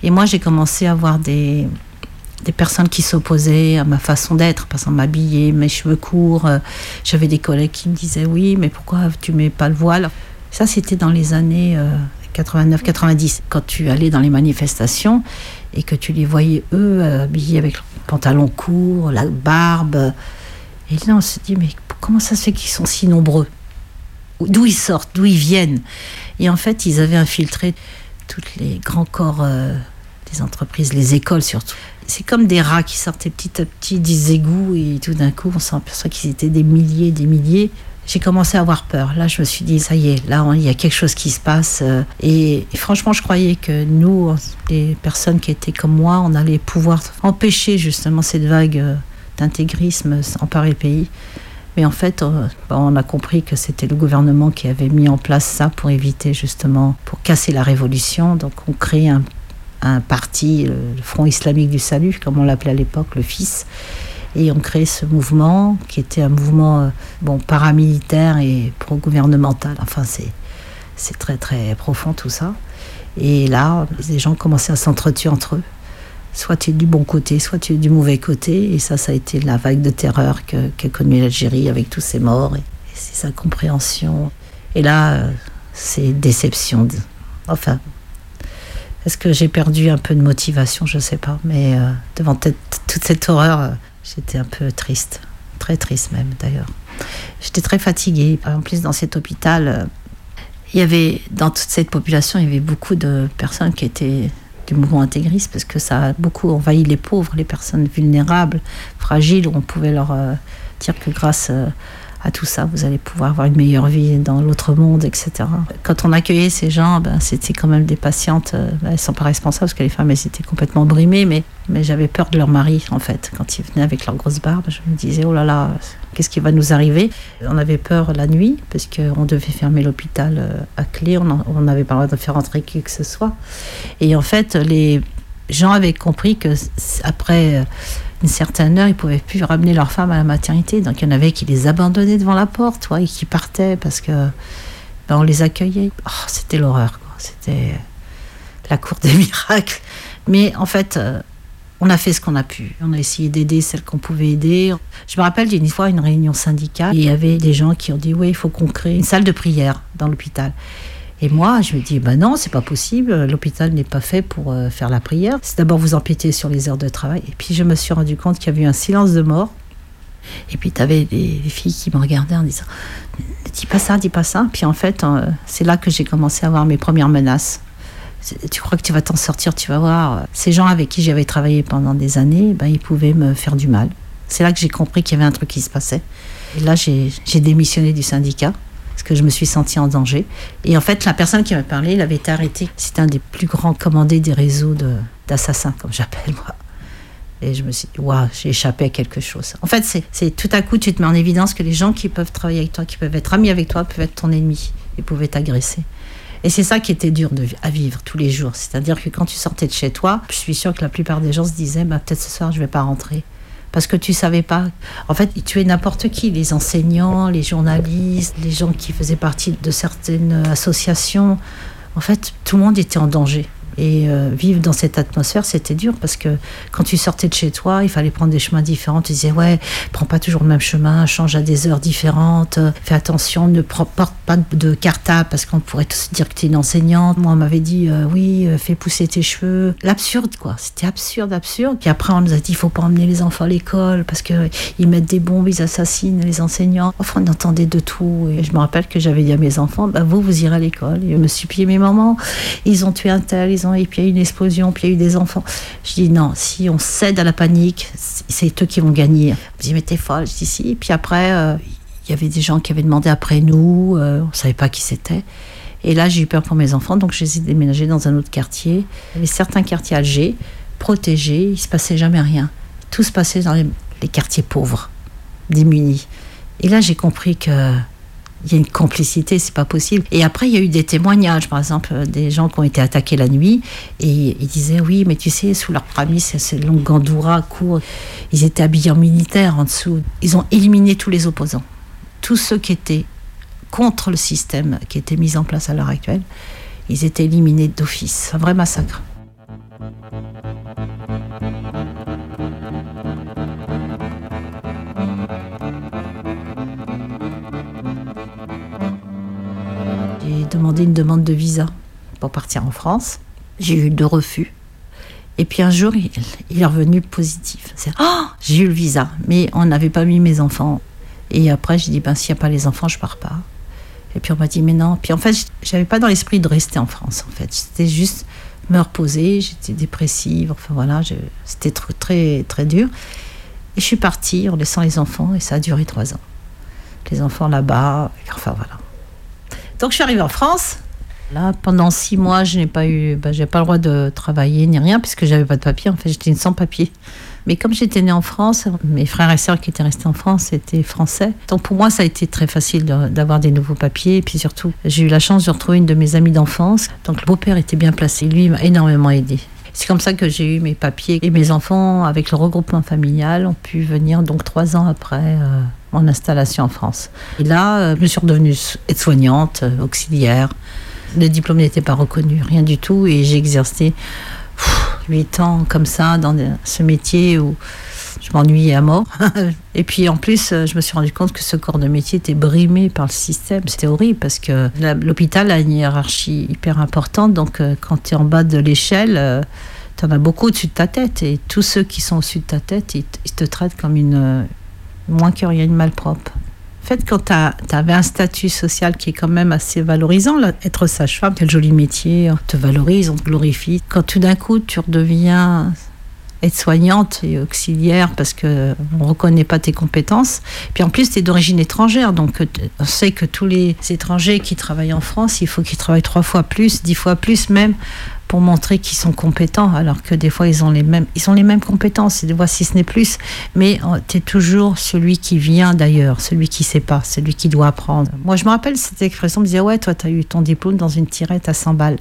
Q: Et moi, j'ai commencé à voir des, des personnes qui s'opposaient à ma façon d'être, par exemple m'habiller, mes cheveux courts. Euh, J'avais des collègues qui me disaient oui, mais pourquoi tu mets pas le voile? Ça, c'était dans les années 89-90, quand tu allais dans les manifestations et que tu les voyais eux euh, habillés avec le pantalon court, la barbe. Et là, on se dit mais comment ça se fait qu'ils sont si nombreux? D'où ils sortent, d'où ils viennent? Et en fait, ils avaient infiltré tous les grands corps euh, des entreprises, les écoles surtout. C'est comme des rats qui sortaient petit à petit des égouts et tout d'un coup, on s'aperçoit qu'ils étaient des milliers, des milliers. J'ai commencé à avoir peur. Là, je me suis dit, ça y est, là, il y a quelque chose qui se passe. euh, Et, franchement, je croyais que nous, les personnes qui étaient comme moi, on allait pouvoir empêcher justement cette vague euh, d'intégrisme emparer le pays. Mais en fait, bah, on a compris que c'était le gouvernement qui avait mis en place ça pour éviter justement, pour casser la révolution. Donc on crée un, un parti, le, Front islamique du salut, comme on l'appelait à l'époque, le FIS. Et on crée ce mouvement qui était un mouvement euh, bon, paramilitaire et pro-gouvernemental. Enfin, c'est, très très profond tout ça. Et là, les gens commençaient à s'entretuer entre eux. Soit tu es du bon côté, soit tu es du mauvais côté. Et ça, ça a été la vague de terreur qu'a connue l'Algérie avec tous ces morts et, et c'est sa compréhension. Et là, euh, c'est déception. Enfin, est-ce que j'ai perdu un peu de motivation Je sais pas. Mais euh, devant toute cette horreur, euh, j'étais un peu triste. Très triste même d'ailleurs. J'étais très fatiguée. En plus, dans cet hôpital, euh, il y avait, dans toute cette population, il y avait beaucoup de personnes qui étaient du mouvement intégriste parce que ça a beaucoup envahi les pauvres, les personnes vulnérables, fragiles, où on pouvait leur dire que grâce à tout ça, vous allez pouvoir avoir une meilleure vie dans l'autre monde, etc. Quand on accueillait ces gens, ben, c'était quand même des patientes, euh, ben, elles sont pas responsables parce que les femmes, étaient complètement brimées, mais, mais j'avais peur de leur mari, en fait. Quand ils venaient avec leur grosse barbe, je me disais, oh là là, qu'est-ce qui va nous arriver? On avait peur la nuit, parce qu'on devait fermer l'hôpital euh, à clé, on n'avait pas le droit de faire entrer qui que ce soit. Et en fait, les gens avaient compris que après euh, une certaine heure, ils pouvaient plus ramener leur femme à la maternité. Donc il y en avait qui les abandonnaient devant la porte, toi, et qui partaient parce que ben, on les accueillait. Oh, c'était l'horreur. C'était la cour des miracles. Mais en fait, euh, on a fait ce qu'on a pu. On a essayé d'aider celles qu'on pouvait aider. Je me rappelle d'une fois une réunion syndicale. et Il y avait des gens qui ont dit oui, il faut qu'on crée une salle de prière dans l'hôpital. Et moi, je me dis, ben non, c'est pas possible. L'hôpital n'est pas fait pour euh, faire la prière. C'est d'abord vous empiéter sur les heures de travail. Et puis je me suis rendu compte qu'il y avait eu un silence de mort. Et puis tu avais des, filles qui me regardaient en disant, dis pas ça, dis pas ça. Puis en fait, euh, c'est là que j'ai commencé à avoir mes premières menaces. Tu crois que tu vas t'en sortir, tu vas voir. Ces gens avec qui j'avais travaillé pendant des années, ben, ils pouvaient me faire du mal. C'est là que j'ai compris qu'il y avait un truc qui se passait. Et là, j'ai démissionné du syndicat. Que je me suis sentie en danger. Et en fait, la personne qui m'a parlé, il avait été arrêté. C'est un des plus grands commandés des réseaux d'assassins, comme j'appelle moi. Et je me suis dit, waouh, j'ai échappé à quelque chose. En fait, c'est- tout à coup, tu te mets en évidence que les gens qui peuvent travailler avec toi, qui peuvent être amis avec toi, peuvent être ton ennemi et pouvaient t'agresser. Et c'est ça qui était dur à vivre tous les jours. C'est-à-dire que quand tu sortais de chez toi, je suis sûre que la plupart des gens se disaient, bah, peut-être ce soir, je vais pas rentrer. Parce que tu savais pas. En fait, ils tuaient n'importe qui, les enseignants, les journalistes, les gens qui faisaient partie de certaines associations. En fait, tout le monde était en danger. Et euh, vivre dans cette atmosphère, c'était dur parce que quand tu sortais de chez toi, il fallait prendre des chemins différents. Tu disais, ouais, prends pas toujours le même chemin, change à des heures différentes, euh, fais attention, ne porte pas de cartable parce qu'on pourrait tous dire que tu es une enseignante. Moi, on m'avait dit, euh, oui, fais pousser tes cheveux. L'absurde, quoi. C'était absurde, absurde. Puis après, on nous a dit, il faut pas emmener les enfants à l'école parce que ils mettent des bombes, ils assassinent les enseignants. Enfin, on entendait de tout. Et je me rappelle que j'avais dit à mes enfants, bah, vous, vous irez à l'école. Je me suis pied, mes mamans, ils ont tué un tel, et puis il y a eu une explosion, puis il y a eu des enfants. Je dis, non, si on cède à la panique, c'est- eux qui vont gagner. Je dis, mais t'es folle. Je dis, si. Puis après, euh, il y avait des gens qui avaient demandé après nous, euh, on savait pas qui c'était. Et là, j'ai eu peur pour mes enfants, donc j'ai déménagé dans un autre quartier. Avait certains quartiers Alger, protégés, il se passait jamais rien. Tout se passait dans les, les quartiers pauvres, démunis. Et là, j'ai compris que il y a une complicité, c'est pas possible. Et après, il y a eu des témoignages, par exemple, euh, des gens qui ont été attaqués la nuit, et ils disaient oui, mais tu sais, sous leur pramis, c'est ces longues gandoura courts, ils étaient habillés en militaire en dessous. Ils ont éliminé tous les opposants, tous ceux qui étaient contre le système qui était mis en place à l'heure actuelle. Ils étaient éliminés d'office. Un vrai massacre. Demandé une demande de visa pour partir en France. J'ai eu deux refus. Et puis un jour, il, est revenu positif. C'est oh, j'ai eu le visa, mais on n'avait pas mis mes enfants. Et après, j'ai dit ben s'il n'y a pas les enfants, je pars pas. Et puis on m'a dit mais non. Puis en fait, j'avais pas dans l'esprit de rester en France. En fait, c'était juste me reposer. J'étais dépressive. Enfin voilà, c'était très très dur. Et je suis partie en laissant les enfants et ça a duré trois ans. Les enfants là-bas. Enfin voilà. Donc je suis arrivée en France. Là, pendant six mois, je n'ai pas eu, bah, j'ai pas le droit de travailler ni rien puisque j'avais pas de papier. En fait, j'étais sans papier. Mais comme j'étais née en France, mes frères et sœurs qui étaient restés en France étaient français. Donc pour moi, ça a été très facile d'avoir des nouveaux papiers. Et puis surtout, j'ai eu la chance de retrouver une de mes amies d'enfance. Donc le beau-père était bien placé. Lui m'a énormément aidé. C'est comme ça que j'ai eu mes papiers et mes enfants, avec le regroupement familial, ont pu venir donc trois ans après euh, mon installation en France. Et là, euh, je suis redevenue aide-soignante, euh, auxiliaire. Le diplôme n'était pas reconnu, rien du tout, et j'ai exercé huit ans comme ça dans ce métier où je m'ennuyais à mort. Et puis en plus, euh, je me suis rendu compte que ce corps de métier était brimé par le système. C'était horrible parce que l'hôpital a une hiérarchie hyper importante. Donc euh, quand tu es en bas de l'échelle, tu en as beaucoup au-dessus de ta tête. Et tous ceux qui sont au-dessus de ta tête, ils, te traitent comme une. euh, moins que rien, une malpropre. En fait, quand tu avais un statut social qui est quand même assez valorisant, être sage-femme, quel joli métier, on te valorise, on te glorifie. Quand tout d'un coup, tu redeviens aide-soignante et auxiliaire parce que on reconnaît pas tes compétences. Puis en plus, tu es d'origine étrangère, donc euh, on sait que tous les étrangers qui travaillent en France, il faut qu'ils travaillent trois fois plus, dix fois plus même pour montrer qu'ils sont compétents, alors que des fois ils ont les mêmes, ils ont les mêmes compétences, des fois si ce n'est plus, mais tu es toujours celui qui vient d'ailleurs, celui qui sait pas, celui qui doit apprendre. Moi je me rappelle cette expression, on me disait ouais toi tu as eu ton diplôme dans une tirette à 100 balles.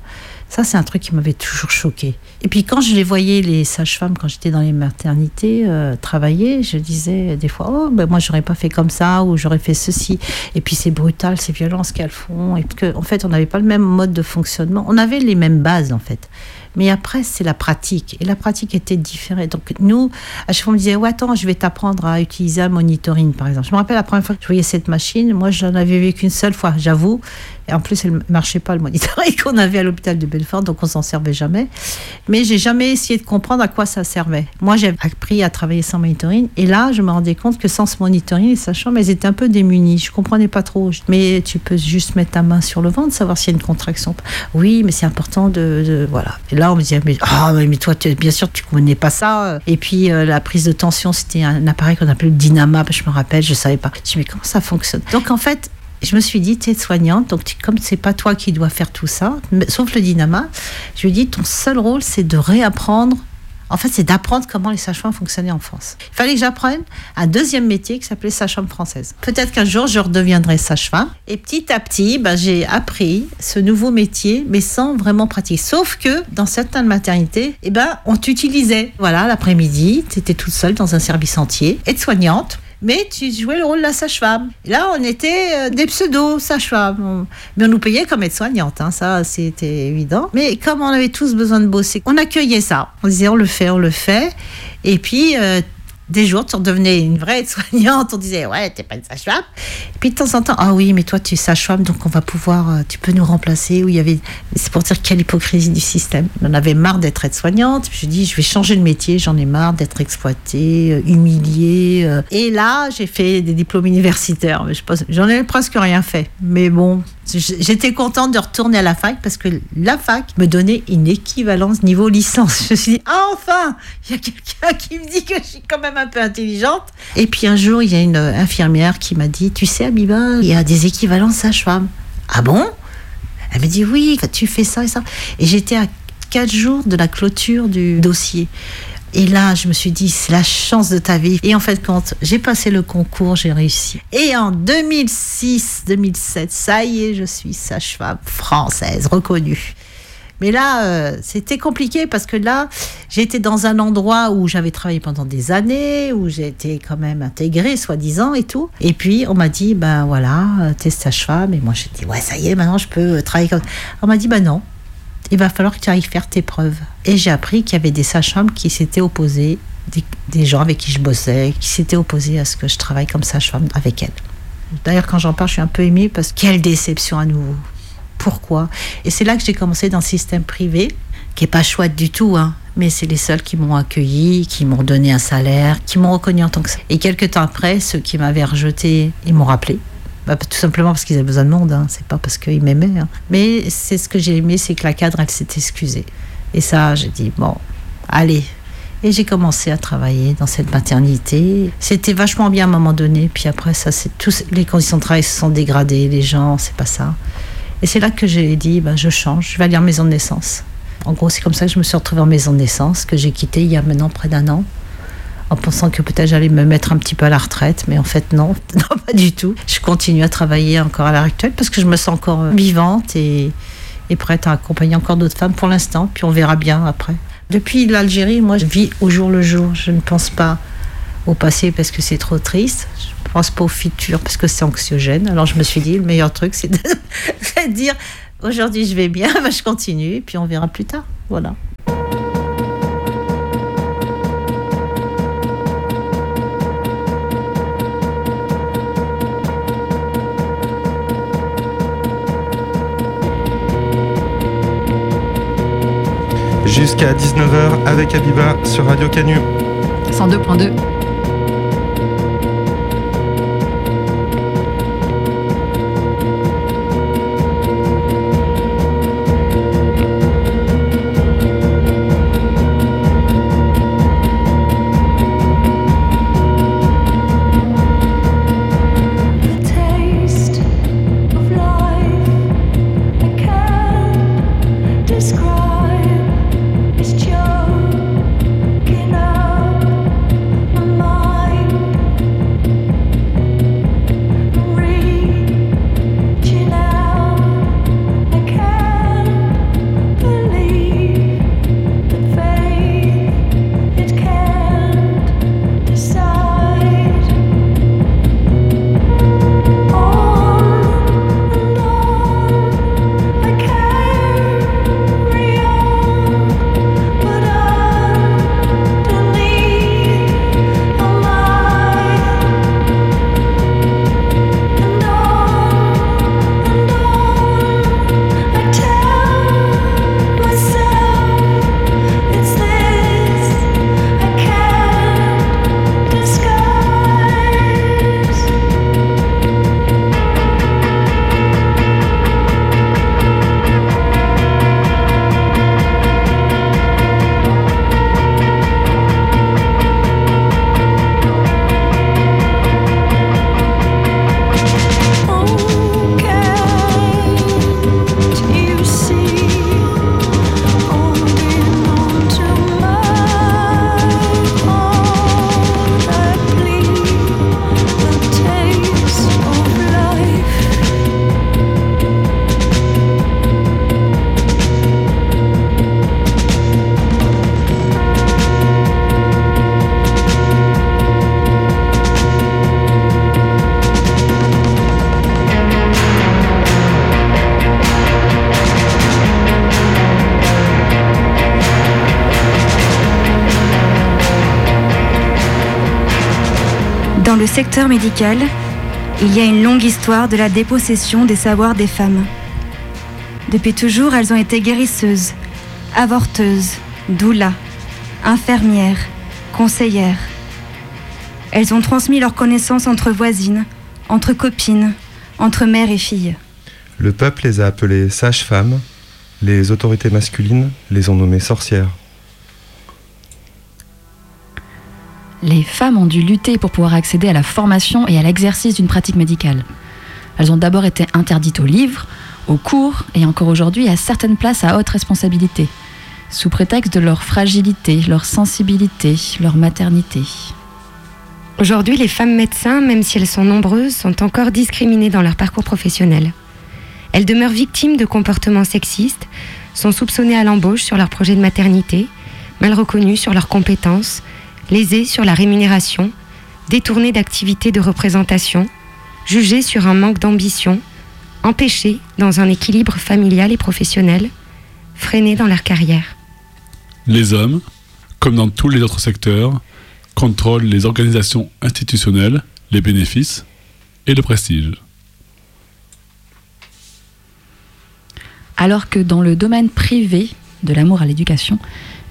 Q: Ça c'est un truc qui m'avait toujours choqué. Et puis quand je les voyais les sages-femmes quand j'étais dans les maternités euh, travailler, je disais des fois oh ben moi j'aurais pas fait comme ça ou j'aurais fait ceci. Et puis c'est brutal, c'est violent ce qu'elles font et que en fait on n'avait pas le même mode de fonctionnement, on avait les mêmes bases en fait. Mais après, c'est la pratique. Et la pratique était différente. Donc, nous, à chaque fois, on me disait, ouais, attends, je vais t'apprendre à utiliser un monitoring, par exemple. Je me rappelle la première fois que je voyais cette machine, moi, j'en avais vu qu'une seule fois, j'avoue. Et en plus, elle ne marchait pas, le monitoring qu'on avait à l'hôpital de Belfort, donc on s'en servait jamais. Mais j'ai jamais essayé de comprendre à quoi ça servait. Moi, j'ai appris à travailler sans monitoring. Et là, je me rendais compte que sans ce monitoring, les sages-femmes, elles étaient un peu démunies. Je comprenais pas trop. Mais tu peux juste mettre ta main sur le ventre, savoir s'il y a une contraction. Oui, mais c'est important de, de- Voilà. Et on me disait, mais, ah, mais toi, bien sûr, tu connais pas ça. Et puis, euh, la prise de tension, c'était un appareil qu'on appelait le Dynama. Je me rappelle, je savais pas. Je dis, mais comment ça fonctionne? Donc, en fait, je me suis dit, tu es soignante, donc comme c'est pas toi qui dois faire tout ça, sauf le dynama, je lui ai dit, ton seul rôle, c'est de réapprendre. En fait, c'est d'apprendre comment les sages-femmes fonctionnaient en France. Il fallait que j'apprenne un deuxième métier qui s'appelait sage-femme française. Peut-être qu'un jour, je redeviendrai sage-femme. Et petit à petit, ben, j'ai appris ce nouveau métier, mais sans vraiment pratiquer. Sauf que dans certaines maternités, eh ben, on t'utilisait. Voilà, l'après-midi, tu étais toute seule dans un service entier, aide-soignante. Mais tu jouais le rôle de la sage-femme. Là, on était euh, des pseudo-sages-femmes. Mais on nous payait comme aide-soignante, hein, ça c'était évident. Mais comme on avait tous besoin de bosser, on accueillait ça. On disait on le fait, on le fait. Et puis, euh, des jours, tu redevenais une vraie aide-soignante. On disait ouais, t'es pas une sage-femme. Puis de temps en temps, ah oui, mais toi tu es sage-femme, donc on va pouvoir, euh, tu peux nous remplacer. Où il y avait, c'est pour dire quelle hypocrisie du système. On avait marre d'être aide-soignante. Je dis, je vais changer de métier. J'en ai marre d'être exploitée, euh, humiliée. euh. Et là, j'ai fait des diplômes universitaires. J'en ai presque rien fait. Mais bon, j'étais contente de retourner à la fac parce que la fac me donnait une équivalence niveau licence. Je me suis dit, ah, enfin, il y a quelqu'un qui me dit que je suis quand même un peu intelligente. Et puis un jour, il y a une infirmière qui m'a dit, tu sais, Abiba, il y a des équivalences sage-femme. Ah bon? Elle m'a dit, oui, tu fais ça et ça. Et j'étais à quatre jours de la clôture du dossier. Et là, je me suis dit, c'est la chance de ta vie. Et en fait, quand j'ai passé le concours, j'ai réussi. Et en 2006-2007, ça y est, je suis sage-femme française, reconnue. Mais là, euh, c'était compliqué parce que là, j'étais dans un endroit où j'avais travaillé pendant des années, où été quand même intégrée, soi-disant, et tout. Et puis, on m'a dit, ben voilà, euh, t'es sage-femme. Et moi, j'ai dit, ouais, ça y est, maintenant, je peux euh, travailler comme... On m'a dit, ben non, il va falloir que tu ailles faire tes preuves. Et j'ai appris qu'il y avait des sages-femmes qui s'étaient opposés, des, des gens avec qui je bossais, qui s'étaient opposés à ce que je travaille comme sage-femme avec elles. D'ailleurs, quand j'en parle, je suis un peu émue parce que quelle déception à nouveau. Pourquoi? Et c'est là que j'ai commencé dans le système privé, qui est pas chouette du tout, hein. Mais c'est les seuls qui m'ont accueilli, qui m'ont donné un salaire, qui m'ont reconnu en tant que ça. Et quelques temps après, ceux qui m'avaient rejeté, ils m'ont rappelé. Bah, tout simplement parce qu'ils avaient besoin de monde, hein. c'est pas parce qu'ils m'aimaient. hein. Mais c'est ce que j'ai aimé, c'est que la cadre, elle s'est excusée. Et ça, j'ai dit, bon, allez. Et j'ai commencé à travailler dans cette maternité. C'était vachement bien à un moment donné. Puis après, ça, c'est tous les conditions de travail se sont dégradées. Les gens, c'est pas ça. Et c'est là que j'ai dit, ben, je change, je vais aller en maison de naissance. En gros, c'est comme ça que je me suis retrouvée en maison de naissance, que j'ai quitté il y a maintenant près d'un an, en pensant que peut-être j'allais me mettre un petit peu à la retraite, mais en fait non, pas du tout. Je continue à travailler encore à l'heure actuelle parce que je me sens encore vivante et, et prête à accompagner encore d'autres femmes pour l'instant, puis on verra bien après. Depuis l'Algérie, moi, je vis au jour le jour. Je ne pense pas au passé parce que c'est trop triste. Je pense pas au futur parce que c'est anxiogène. Alors je me suis dit, le meilleur truc, c'est de, dire, aujourd'hui je vais bien, je continue, et puis on verra plus tard. Voilà.
D: Jusqu'à 19h avec Abiba sur Radio Canu.
S: 102.2.
Y: le secteur médical, il y a une longue histoire de la dépossession des savoirs des femmes. Depuis toujours, elles ont été guérisseuses, avorteuses, doulas, infirmières, conseillères. Elles ont transmis leurs connaissances entre voisines, entre copines, entre mères et filles.
D: Le peuple les a appelées sages-femmes, les autorités masculines les ont nommées sorcières.
S: Les femmes ont dû lutter pour pouvoir accéder à la formation et à l'exercice d'une pratique médicale. Elles ont d'abord été interdites aux livres, aux cours et encore aujourd'hui à certaines places à haute responsabilité, sous prétexte de leur fragilité, leur sensibilité, leur maternité.
G: Aujourd'hui, les femmes médecins, même si elles sont nombreuses, sont encore discriminées dans leur parcours professionnel. Elles demeurent victimes de comportements sexistes, sont soupçonnées à l'embauche sur leur projet de maternité, mal reconnues sur leurs compétences, lésées sur la rémunération, détournées d'activités de représentation, jugées sur un manque d'ambition, empêchées dans un équilibre familial et professionnel, freinées dans leur carrière.
T: Les hommes, comme dans tous les autres secteurs, contrôlent les organisations institutionnelles, les bénéfices et le prestige.
S: Alors que dans le domaine privé de l'amour à l'éducation,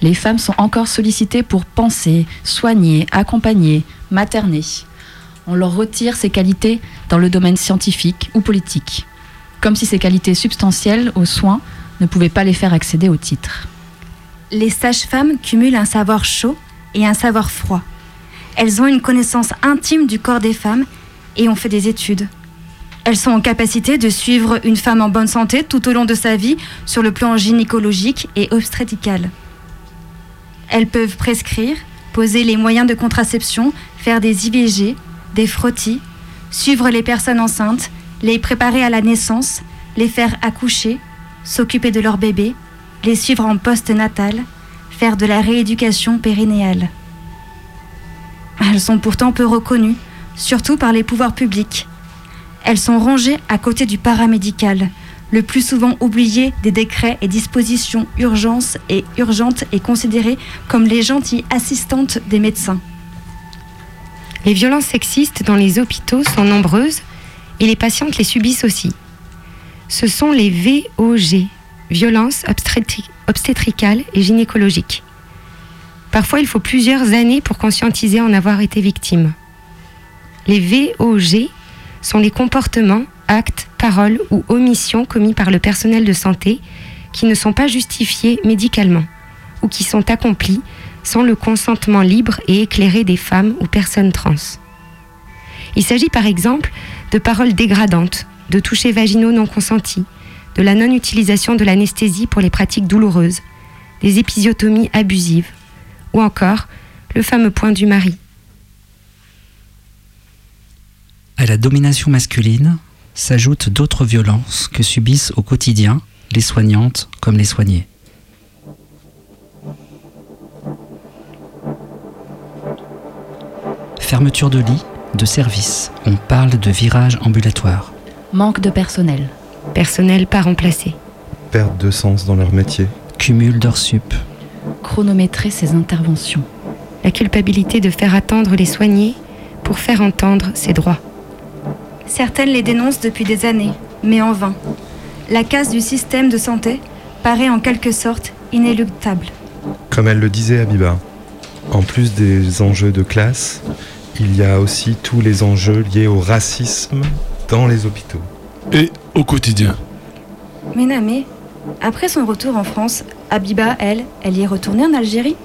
S: les femmes sont encore sollicitées pour penser, soigner, accompagner, materner. On leur retire ces qualités dans le domaine scientifique ou politique, comme si ces qualités substantielles aux soins ne pouvaient pas les faire accéder au titre.
Y: Les sages-femmes cumulent un savoir chaud et un savoir froid. Elles ont une connaissance intime du corps des femmes et ont fait des études. Elles sont en capacité de suivre une femme en bonne santé tout au long de sa vie sur le plan gynécologique et obstétrical. Elles peuvent prescrire, poser les moyens de contraception, faire des IVG, des frottis, suivre les personnes enceintes, les préparer à la naissance, les faire accoucher, s'occuper de leur bébé, les suivre en post-natal, faire de la rééducation périnéale. Elles sont pourtant peu reconnues, surtout par les pouvoirs publics. Elles sont rangées à côté du paramédical, le plus souvent oublié des décrets et dispositions urgences et urgentes et considérées comme les gentilles assistantes des médecins.
G: Les violences sexistes dans les hôpitaux sont nombreuses et les patientes les subissent aussi. Ce sont les VOG, violences obstétri- obstétricales et gynécologiques. Parfois, il faut plusieurs années pour conscientiser en avoir été victime. Les VOG sont les comportements, actes, paroles ou omissions commis par le personnel de santé qui ne sont pas justifiés médicalement ou qui sont accomplis sans le consentement libre et éclairé des femmes ou personnes trans. Il s'agit par exemple de paroles dégradantes, de touchés vaginaux non consentis, de la non-utilisation de l'anesthésie pour les pratiques douloureuses, des épisiotomies abusives, ou encore le fameux point du mari.
V: À la domination masculine s'ajoutent d'autres violences que subissent au quotidien les soignantes comme les soignés. Fermeture de lits, de services, on parle de virage ambulatoire.
S: Manque de personnel.
G: Personnel pas remplacé.
D: Perte de sens dans leur métier.
V: Cumul d'heures sup.
S: Chronométrer ses interventions.
G: La culpabilité de faire attendre les soignés pour faire entendre ses droits.
Y: Certaines les dénoncent depuis des années, mais en vain. La casse du système de santé paraît en quelque sorte inéluctable.
D: Comme elle le disait Abiba, en plus des enjeux de classe, il y a aussi tous les enjeux liés au racisme dans les hôpitaux.
T: Et au quotidien.
Y: Mais Namé, après son retour en France, Abiba, elle, elle y est retournée en Algérie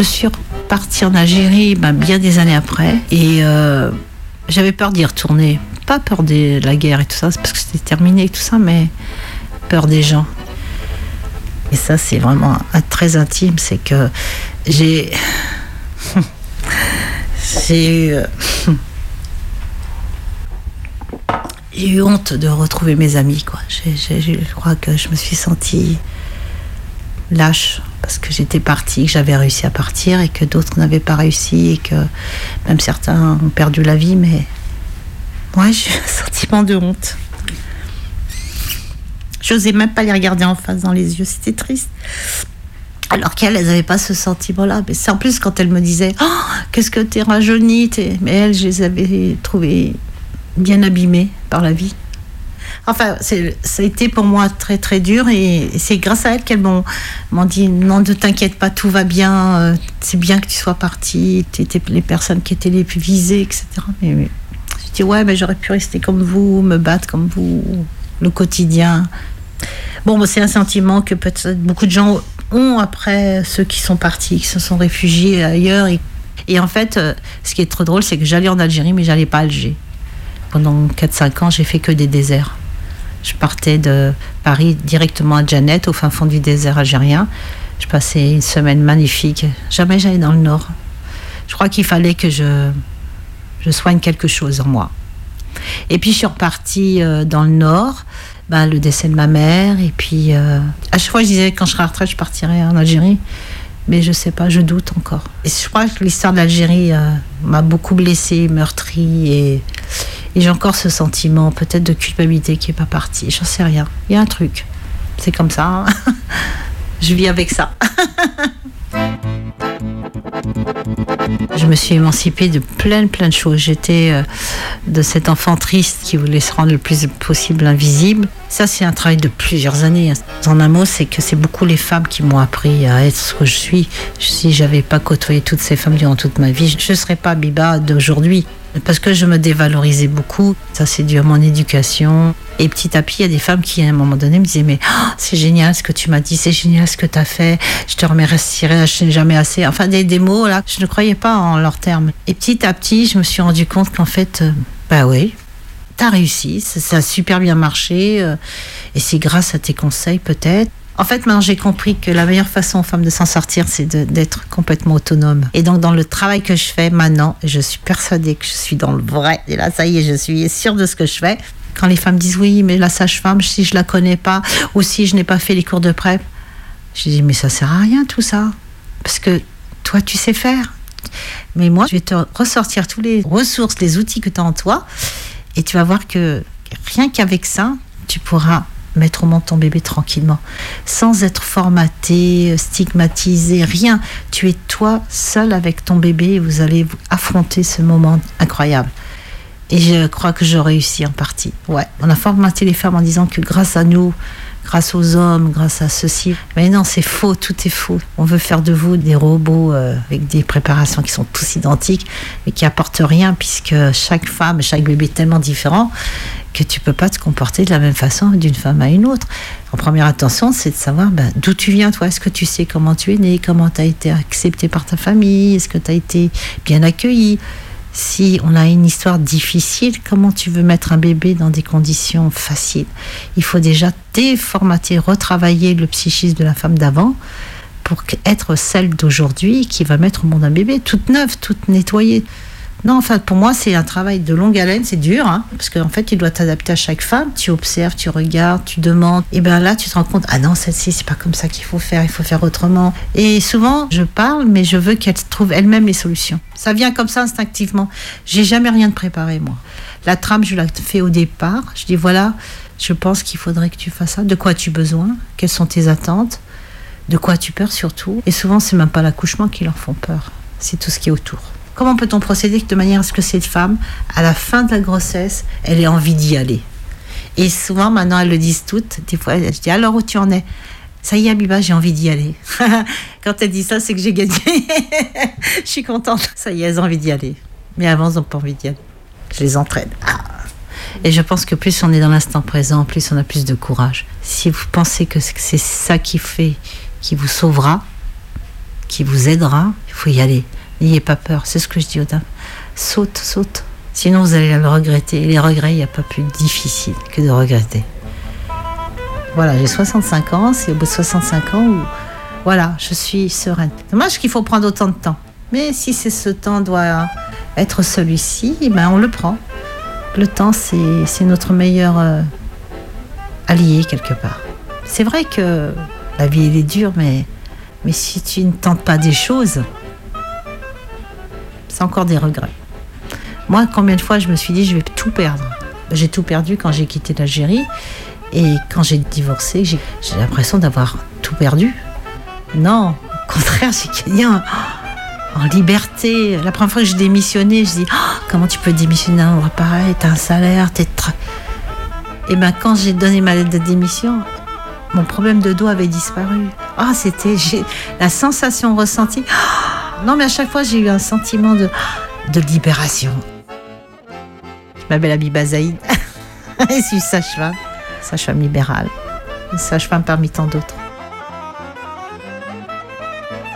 Q: Je suis repartie en Algérie ben, bien des années après et euh, j'avais peur d'y retourner. Pas peur de la guerre et tout ça, c'est parce que c'était terminé et tout ça, mais peur des gens. Et ça, c'est vraiment très intime, c'est que j'ai. j'ai eu. J'ai eu honte de retrouver mes amis, quoi. Je crois que je me suis sentie lâche parce que j'étais partie, que j'avais réussi à partir et que d'autres n'avaient pas réussi et que même certains ont perdu la vie, mais moi j'ai un sentiment de honte. J'osais même pas les regarder en face dans les yeux, c'était triste. Alors qu'elles, elles n'avaient pas ce sentiment-là. Mais c'est en plus quand elles me disaient oh, Qu'est-ce que t'es rajeunie. Mais elles, je les avais trouvées bien abîmées par la vie. Enfin, été pour moi très très dur et c'est grâce à elles qu'elles m'ont, dit Non, ne t'inquiète pas, tout va bien, euh, c'est bien que tu sois partie, tu étais les personnes qui étaient les plus visées, etc. Mais, mais je dis Ouais, mais j'aurais pu rester comme vous, me battre comme vous, le quotidien. Bon, bah, c'est un sentiment que peut-être beaucoup de gens ont après ceux qui sont partis, qui se sont réfugiés ailleurs. Et, et en fait, euh, ce qui est trop drôle, c'est que j'allais en Algérie, mais j'allais pas à Alger. Pendant 4-5 ans, j'ai fait que des déserts. Je partais de Paris directement à Janet, au fin fond du désert algérien. Je passais une semaine magnifique. Jamais j'allais dans le nord. Je crois qu'il fallait que je, je soigne quelque chose en moi. Et puis je suis repartie euh, dans le nord, ben, le décès de ma mère. Et puis euh, à chaque fois je disais quand je serai à retraite, je partirai en Algérie. Mais je sais pas, je doute encore. Et je crois que l'histoire d'Algérie euh, m'a beaucoup blessée, meurtrie. Et, j'ai encore ce sentiment peut-être de culpabilité qui est pas parti. J'en sais rien. Il y a un truc. C'est comme ça. hein. je vis avec ça. Je me suis émancipée de plein, plein de choses. J'étais euh, de cet enfant triste qui voulait se rendre le plus possible invisible. Ça, c'est un travail de plusieurs années. En un mot, c'est que c'est beaucoup les femmes qui m'ont appris à être ce que je suis. Si j'avais pas côtoyé toutes ces femmes durant toute ma vie, je ne serais pas Biba d'aujourd'hui. Parce que je me dévalorisais beaucoup. Ça, c'est dû à mon éducation. Et petit à petit, il y a des femmes qui, à un moment donné, me disaient Mais oh, c'est génial ce que tu m'as dit, c'est génial ce que tu as fait, je te remercierai jamais assez. Enfin, des, des mots, là, je ne croyais pas en leurs termes. Et petit à petit, je me suis rendu compte qu'en fait, euh, bah oui, t'as réussi, ça, a super bien marché. euh, et c'est grâce à tes conseils, peut-être. En fait, maintenant, j'ai compris que la meilleure façon aux femmes de s'en sortir, c'est d'être complètement autonome. Et donc, dans le travail que je fais maintenant, je suis persuadée que je suis dans le vrai. Et là, ça y est, je suis sûre de ce que je fais. Quand les femmes disent oui, mais la sage-femme, si je la connais pas, ou si je n'ai pas fait les cours de prep, je dis mais ça sert à rien tout ça. Parce que toi, tu sais faire. Mais moi, je vais te ressortir tous les ressources, les outils que tu as en toi. Et tu vas voir que rien qu'avec ça, tu pourras mettre au monde ton bébé tranquillement, sans être formaté, stigmatisé, rien. Tu es toi seul avec ton bébé et vous allez affronter ce moment incroyable. Et je crois que je réussis en partie. Ouais, on a formaté les femmes en disant que grâce à nous, grâce aux hommes, grâce à ceci. Mais non, c'est faux, tout est faux. On veut faire de vous des robots euh, avec des préparations qui sont tous identiques, mais qui apportent rien, puisque chaque femme, chaque bébé est tellement différent que tu peux pas te comporter de la même façon d'une femme à une autre. En première attention, c'est de savoir ben, d'où tu viens, toi. Est-ce que tu sais comment tu es né, comment tu as été accepté par ta famille, est-ce que tu as été bien accueilli? Si on a une histoire difficile, comment tu veux mettre un bébé dans des conditions faciles? Il faut déjà déformater, retravailler le psychisme de la femme d'avant pour être celle d'aujourd'hui qui va mettre au monde un bébé toute neuve, toute nettoyée. Non, enfin, pour moi, c'est un travail de longue haleine, c'est dur, hein, parce qu'en fait, tu dois t'adapter à chaque femme. Tu observes, tu regardes, tu demandes. Et bien là, tu te rends compte, ah non, celle-ci, c'est pas comme ça qu'il faut faire, il faut faire autrement. Et souvent, je parle, mais je veux qu'elle trouve elle-même les solutions. Ça vient comme ça instinctivement. J'ai jamais rien de préparé, moi. La trame, je la fais au départ. Je dis, voilà, je pense qu'il faudrait que tu fasses ça. De quoi as-tu besoin? Quelles sont tes attentes? De quoi as-tu peur surtout? Et souvent, c'est même pas l'accouchement qui leur font peur. C'est tout ce qui est autour. Comment peut-on procéder de manière à ce que cette femme, à la fin de la grossesse, elle ait envie d'y aller? Et souvent, maintenant, elles le disent toutes. Des fois, je dis alors où tu en es? Ça y est, Abiba, j'ai envie d'y aller. Quand elle dit ça, c'est que j'ai gagné. je suis contente. Ça y est, elles ont envie d'y aller. Mais avant, elles n'ont pas envie d'y aller. Je les entraîne. Ah. Et je pense que plus on est dans l'instant présent, plus on a plus de courage. Si vous pensez que c'est ça qui fait, qui vous sauvera, qui vous aidera, il faut y aller. N'ayez pas peur. C'est ce que je dis aux dames. Saute, saute. Sinon, vous allez le regretter. Et les regrets, il n'y a pas plus difficile que de regretter. Voilà, j'ai 65 ans. C'est au bout de 65 ans où, voilà, je suis sereine. Dommage qu'il faut prendre autant de temps. Mais si c'est ce temps doit être celui-ci, eh ben on le prend. Le temps, c'est c'est notre meilleur euh, allié quelque part. C'est vrai que La vie, elle est dure, mais, mais si tu ne tentes pas des choses, c'est encore des regrets. Moi, combien de fois je me suis dit, je vais tout perdre. J'ai tout perdu quand j'ai quitté l'Algérie. Et quand j'ai divorcé, j'ai l'impression d'avoir tout perdu. Non, au contraire, j'ai gagné en, en liberté. La première fois que j'ai démissionné, je dis Ah, comment tu peux démissionner d'un endroit pareil? T'as un salaire, t'es. Et ben quand j'ai donné ma lettre de démission, mon problème de dos avait disparu. Ah, c'était j'ai- la sensation ressentie. Ah, non, mais à chaque fois, j'ai eu un sentiment de, de libération. Je m'appelle Abiba Zaïd. je suis sage-femme, sage-femme libérale, sage-femme parmi tant d'autres.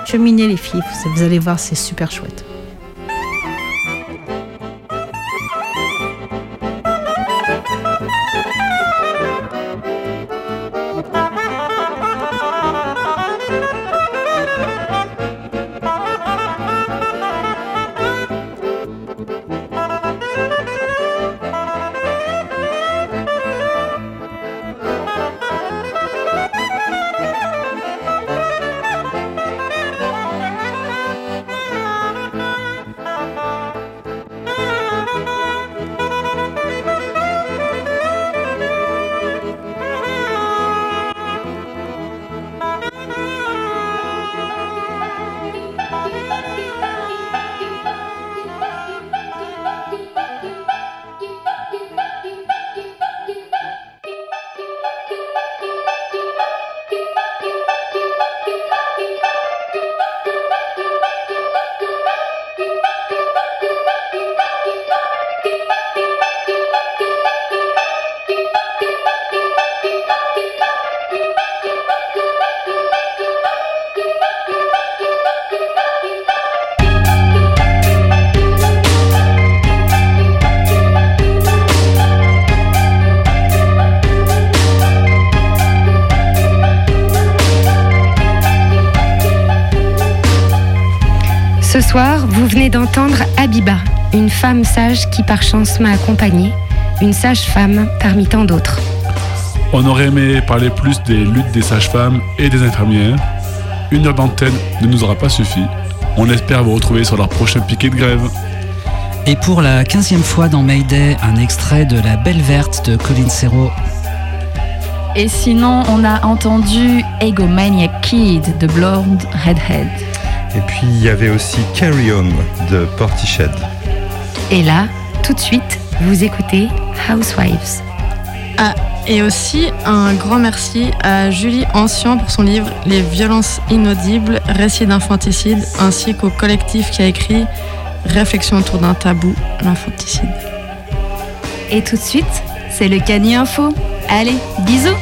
Q: Cheminez les filles, vous allez voir, c'est super chouette.
G: D'entendre Abiba, une femme sage qui par chance m'a accompagnée, une sage-femme parmi tant d'autres.
T: On aurait aimé parler plus des luttes des sages-femmes et des infirmières. Une heure d'antenne ne nous aura pas suffi. On espère vous retrouver sur leur prochain piquet de grève.
V: Et pour la 15e fois dans Mayday, un extrait de La Belle Verte de Colin Serrault.
S: Et sinon, on a entendu Egomaniac Kid de Blonde Redhead.
D: Et puis il y avait aussi Carry On de Portiched.
G: Et là, tout de suite, vous écoutez Housewives.
R: Ah, et aussi un grand merci à Julie Ancien pour son livre Les violences inaudibles, récits d'infanticide, ainsi qu'au collectif qui a écrit Réflexion autour d'un tabou, l'infanticide.
G: Et tout de suite, c'est le Cani Info. Allez, bisous